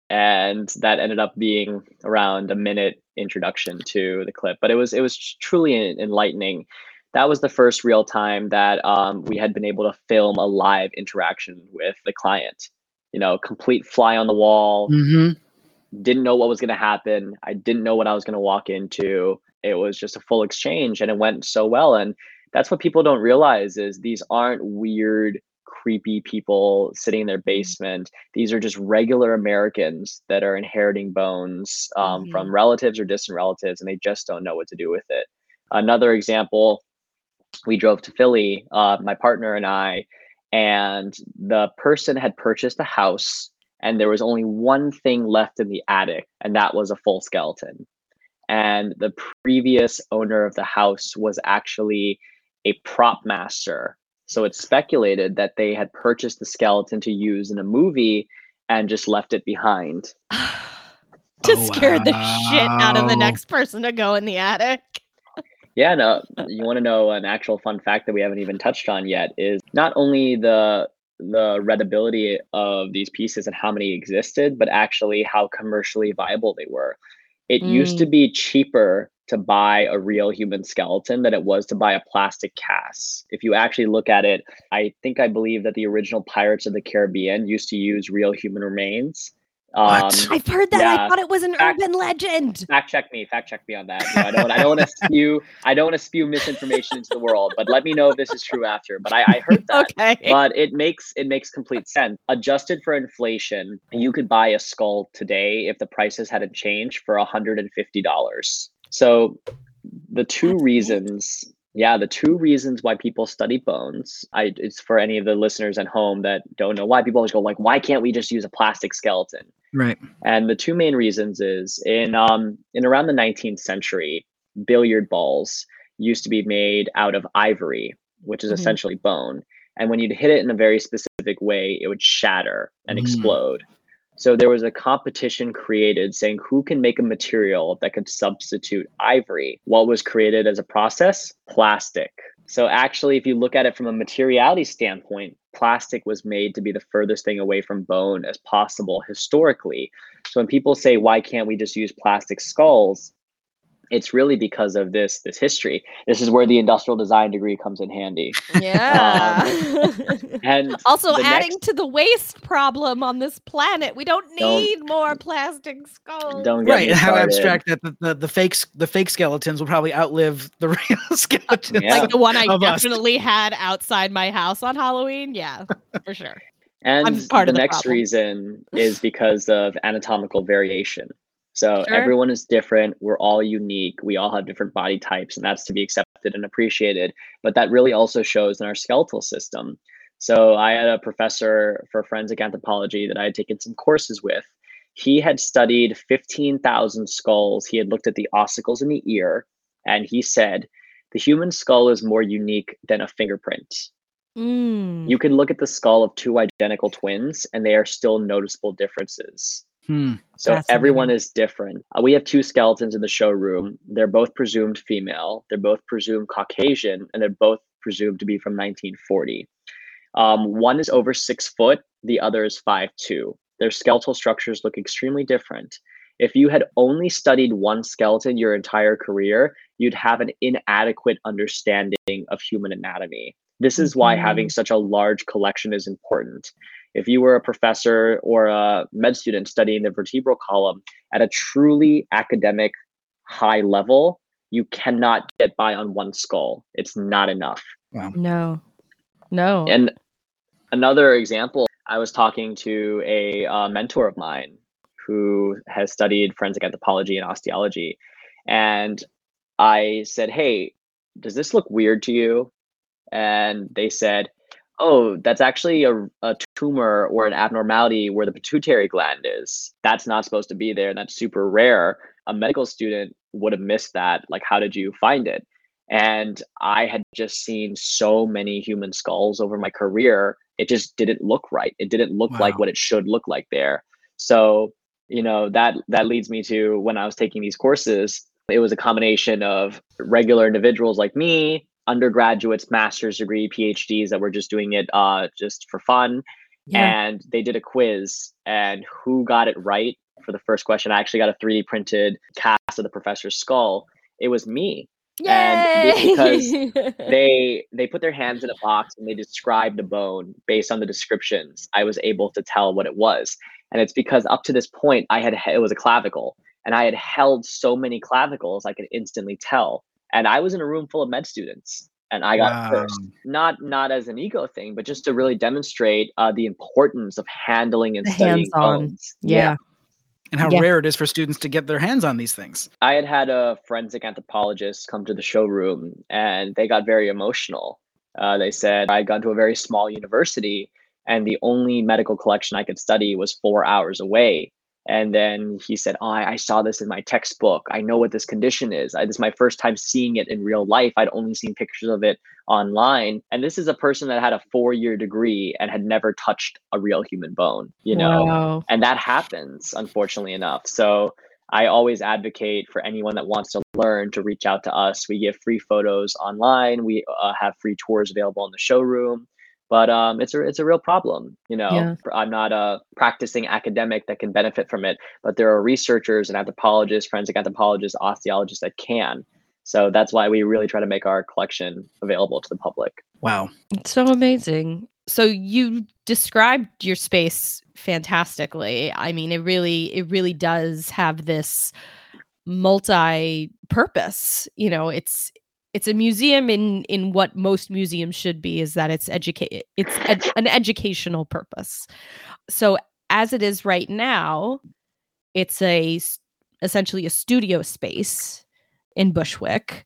and that ended up being around a minute introduction to the clip. But it was it was truly enlightening. That was the first real time that um, we had been able to film a live interaction with the client. You know, complete fly on the wall. Mm-hmm. Didn't know what was going to happen. I didn't know what I was going to walk into. It was just a full exchange, and it went so well. And that's what people don't realize is these aren't weird creepy people sitting in their basement. These are just regular americans that are inheriting bones um, from relatives or distant relatives and they just don't know what to do with it. Another example we drove to philly uh, my partner and i and the person had purchased a house and there was only one thing left in the attic and that was a full skeleton. And the previous owner of the house was actually a prop master. So it's speculated that they had purchased the skeleton to use in a movie and just left it behind. to Oh, scare the shit out of the next person to go in the attic. Yeah, no, you want to know an actual fun fact that we haven't even touched on yet is not only the the readability of these pieces and how many existed, but actually how commercially viable they were. It used to mm. be cheaper to buy a real human skeleton than it was to buy a plastic cast. If you actually look at it, I think I believe that the original Pirates of the Caribbean used to use real human remains. Um, I've heard that. I thought it was an Fact- urban legend. fact check me fact check me on that. You know, i don't i don't want to spew i don't want to spew misinformation into the world but let me know if this is true after. But i, I heard that. Okay. but it makes it makes complete sense. Adjusted for inflation you could buy a skull today if the prices hadn't changed for $150 so the two That's reasons yeah the two reasons why people study bones i it's for any of the listeners at home that don't know why people always go like why can't we just use a plastic skeleton Right. and the two main reasons is in um in around the 19th century, billiard balls used to be made out of ivory, which is Mhm. essentially bone. And when you'd hit it in a very specific way, it would shatter and Mm. explode. So there was a competition created saying who can make a material that could substitute ivory. What was created as a process? Plastic. So actually, if you look at it from a materiality standpoint, plastic was made to be the furthest thing away from bone as possible historically. So when people say, why can't we just use plastic skulls? It's really because of this this history. This is where the industrial design degree comes in handy. yeah. Um, and also, adding next- to the waste problem on this planet, we don't Don't- need more plastic skulls. Don't get Right. me And how abstract that the, the, the fakes the fake skeletons will probably outlive the real skeletons. Yeah. like the one I of us. definitely had outside my house on Halloween. Yeah, for sure. And part the, of the next problem. reason is because of anatomical variation. So Sure. everyone is different. We're all unique. We all have different body types, and that's to be accepted and appreciated. But that really also shows in our skeletal system. So I had a professor for forensic anthropology that I had taken some courses with. He had studied 15,000 skulls. He had looked at the ossicles in the ear, and he said the human skull is more unique than a fingerprint. Mm. You can look at the skull of two identical twins, and they are still noticeable differences. Hmm. So everyone is different. Uh, we have two skeletons in the showroom. They're both presumed female. They're both presumed Caucasian, and they're both presumed to be from 1940. Um, one is over six foot. The other is five two. Their skeletal structures look extremely different. If you had only studied one skeleton your entire career, you'd have an inadequate understanding of human anatomy. This is why having such a large collection is important. If you were a professor or a med student studying the vertebral column at a truly academic high level, you cannot get by on one skull. It's not enough. No, no. And another example, I was talking to a uh, mentor of mine who has studied forensic anthropology and osteology. And I said, Hey, does this look weird to you? And they said, Oh, that's actually a, a tumor or an abnormality where the pituitary gland is. That's not supposed to be there. That's super rare. A medical student would have missed that. Like, how did you find it? And I had just seen so many human skulls over my career. It just didn't look right. It didn't look like what it should look like there. So, you know, that that leads me to when I was taking these courses, it was a combination of regular individuals like me, undergraduates, master's degree, PhDs that were just doing it uh, just for fun. And they did a quiz, and who got it right for the first question? I actually got a 3D printed cast of the professor's skull. It was me. and because They they put their hands in a box and they described the bone based on the descriptions. I was able to tell what it was, and it's because up to this point I had it was a clavicle, and I had held so many clavicles I could instantly tell. And I was in a room full of med students, and I got Wow. first. Not not as an ego thing, but just to really demonstrate uh, the importance of handling and The studying hands-on. bones. yeah. And how Yeah. rare it is for students to get their hands on these things. I had had a forensic anthropologist come to the showroom and they got very emotional. Uh, they said I'd gone to a very small university and the only medical collection I could study was four hours away. And then he said, oh, I, I saw this in my textbook. I know what this condition is. I, this is my first time seeing it in real life. I'd only seen pictures of it online. And this is a person that had a four year degree and had never touched a real human bone, you know? Wow. and that happens unfortunately enough so i always advocate for anyone that wants to learn to reach out to us we give free photos online we uh, have free tours available in the showroom but um, it's a it's a real problem you know Yeah. i'm not a practicing academic that can benefit from it but there are researchers and anthropologists forensic anthropologists osteologists that can so that's why we really try to make our collection available to the public Wow. It's so amazing. So you described your space fantastically. I mean, it really it really does have this multi-purpose. You know, it's it's a museum in in what most museums should be is that it's educate it's ed- an educational purpose. So as it is right now, it's a essentially a studio space in Bushwick.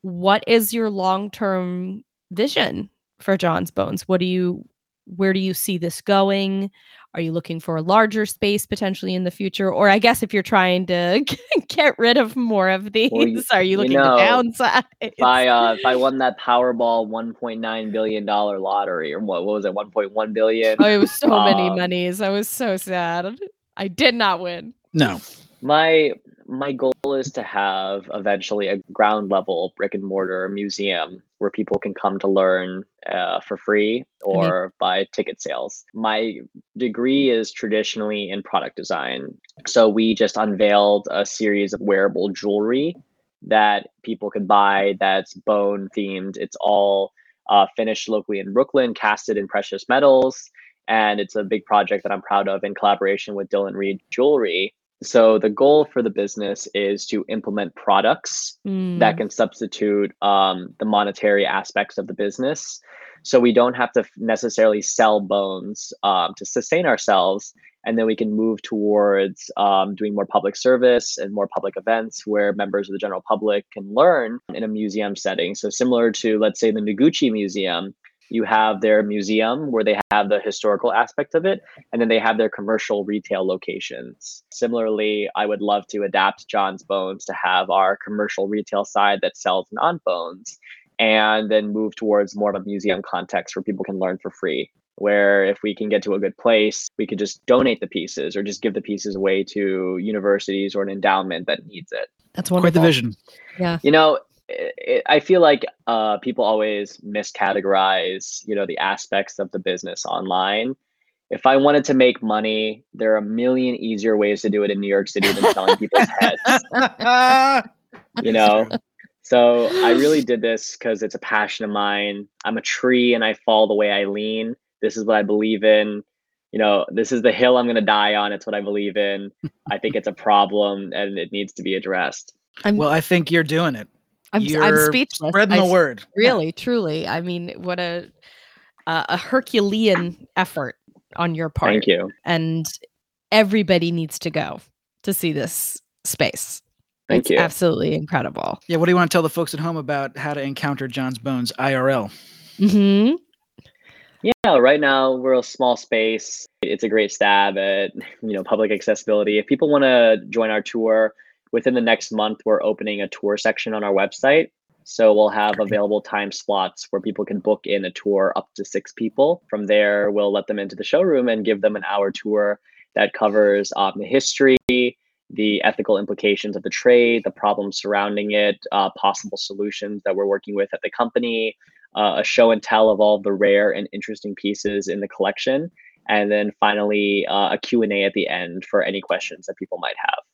What is your long-term vision for Jon's Bones? What do you where do you see this going? Are you looking for a larger space potentially in the future? Or I guess if you're trying to get rid of more of these, Well, y- are you you looking know, to downsize? if I uh, if I won that Powerball 1.9 billion dollar lottery or what what was it 1.1 billion? oh, it was so many um, monies. I was so sad. I did not win. No. My my goal is to have eventually a ground level brick and mortar museum where people can come to learn uh, for free or buy ticket sales. My degree is traditionally in product design, so we just unveiled a series of wearable jewelry that people can buy that's bone themed. It's all uh, finished locally in Brooklyn, casted in precious metals. And it's a big project that I'm proud of in collaboration with Dylan Reed Jewelry. So the goal for the business is to implement products Mm, that can substitute um, the monetary aspects of the business. So we don't have to necessarily sell bones um, to sustain ourselves. And then we can move towards um, doing more public service and more public events where members of the general public can learn in a museum setting. So, similar to, let's say, the Noguchi Museum, you have their museum where they have the historical aspect of it, and then they have their commercial retail locations. Similarly, I would love to adapt Jon's Bones to have our commercial retail side that sells non bones and then move towards more of a museum context where people can learn for free. Where if we can get to a good place, we could just donate the pieces or just give the pieces away to universities or an endowment that needs it. That's wonderful. Quite wonderful. the vision. Yeah. You know, i i I feel like uh, people always miscategorize, you know, the aspects of the business online. If I wanted to make money, there are a million easier ways to do it in New York City than selling people's heads. you know? So i really did this because it's a passion of mine. I'm a tree and i fall the way i lean. This is what i believe in. You know this is the hill i'm going to die on. It's what i believe in. I think it's a problem and it needs to be addressed. I'm, well, I think you're doing it. I'm, I'm you're speechless. Spreading I the s- word. Really, truly. I mean, what a a, a Herculean effort on your part. thank you And everybody needs to go to see this space. thank it's you absolutely incredible. Yeah. What do you want to tell the folks at home about how to encounter Jon's Bones IRL? hmm yeah right now we're a small space it's a great stab at you know public accessibility if people want to join our tour within the next month we're opening a tour section on our website So we'll have available time slots where people can book in a tour up to six people. From there, we'll let them into the showroom and give them an hour tour that covers um, the history, the ethical implications of the trade, the problems surrounding it, uh, possible solutions that we're working with at the company, uh, a show and tell of all the rare and interesting pieces in the collection, and then finally uh, a Q&A at the end for any questions that people might have.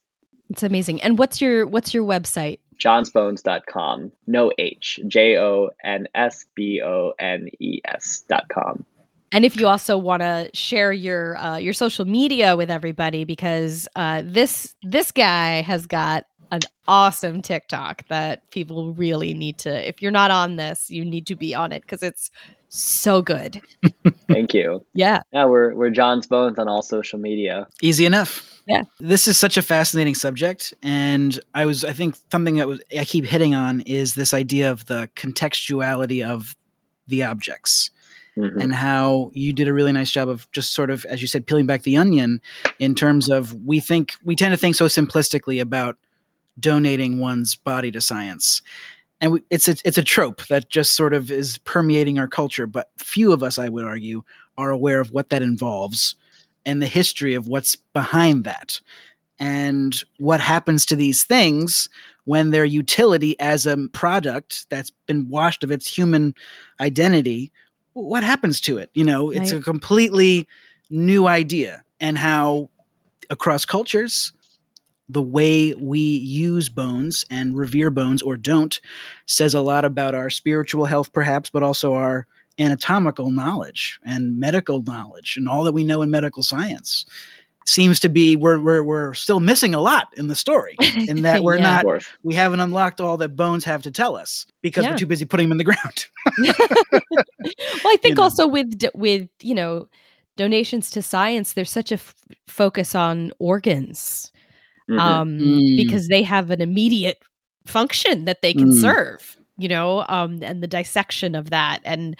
It's amazing. And what's your what's your website? jonsbones.com. No H. J O N S B O N E S.com. And if you also want to share your uh, your social media with everybody, because uh, this this guy has got an awesome TikTok that people really need to. If you're not on this, you need to be on it because it's so good. Thank you. Yeah. Yeah, we're we're Jon's Bones on all social media. Easy enough. Yeah. This is such a fascinating subject. And I was, I think something that was, I keep hitting on is this idea of the contextuality of the objects Mhm. and how you did a really nice job of just sort of, as you said, peeling back the onion in terms of we think, we tend to think so simplistically about donating one's body to science. And we, it's a, it's a trope that just sort of is permeating our culture, but few of us, I would argue, are aware of what that involves and the history of what's behind that. And what happens to these things when their utility as a product that's been washed of its human identity what happens to it? You know it's a completely new idea and how across cultures the way we use bones and revere bones or don't says a lot about our spiritual health perhaps but also our anatomical knowledge and medical knowledge and all that we know in medical science seems to be we're we're, we're still missing a lot in the story in that we're Yeah. Not we haven't unlocked all that bones have to tell us because Yeah. we're too busy putting them in the ground well, I think know. also with with you know donations to science, there's such a f- focus on organs Mhm. um, Mm. because they have an immediate function that they can Mm. serve. You know, um, and the dissection of that, and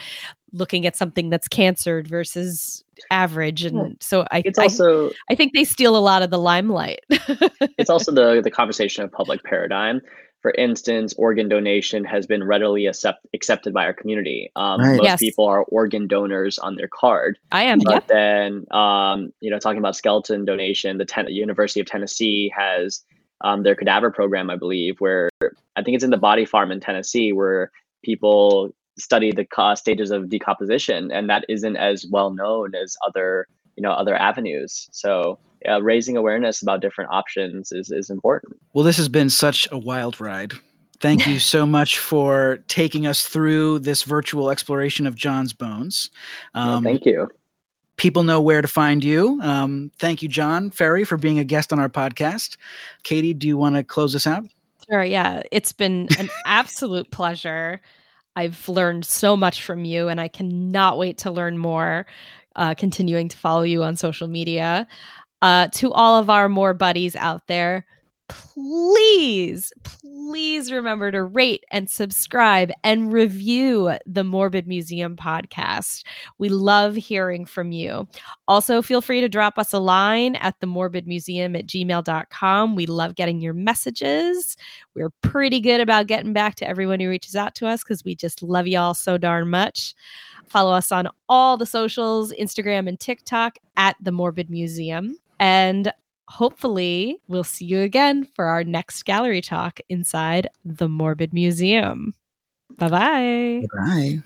looking at something that's cancered versus average, and so I, it's I, also I think they steal a lot of the limelight. it's also the the conversation of public paradigm. For instance, organ donation has been readily accept, accepted by our community. Um, Right. Most Yes. people are organ donors on their card. I am. But Yep. then, um, you know, talking about skeleton donation, the ten- University of Tennessee has um, their cadaver program, I believe, where I think it's in the Body Farm in Tennessee, where people study the co- stages of decomposition, and that isn't as well known as other, you know, other avenues. So, uh, raising awareness about different options is is important. well this has been such a wild ride thank you so much for taking us through this virtual exploration of jon's bones Well, um, thank you. people know where to find you um, thank you jon ferry for being a guest on our podcast katie do you want to close us out Sure. Yeah. It's been an absolute pleasure. I've learned so much from you, and I cannot wait to learn more, uh, continuing to follow you on social media. Uh, to all of our more buddies out there, please, please remember to rate and subscribe and review the Morbid Museum podcast. We love hearing from you. Also, feel free to drop us a line at the morbid museum at gmail.com. We love getting your messages. We're pretty good about getting back to everyone who reaches out to us because we just love y'all so darn much. Follow us on all the socials Instagram and TikTok at the Morbid Museum. And hopefully, we'll see you again for our next gallery talk inside the Morbid Museum. Bye bye. bye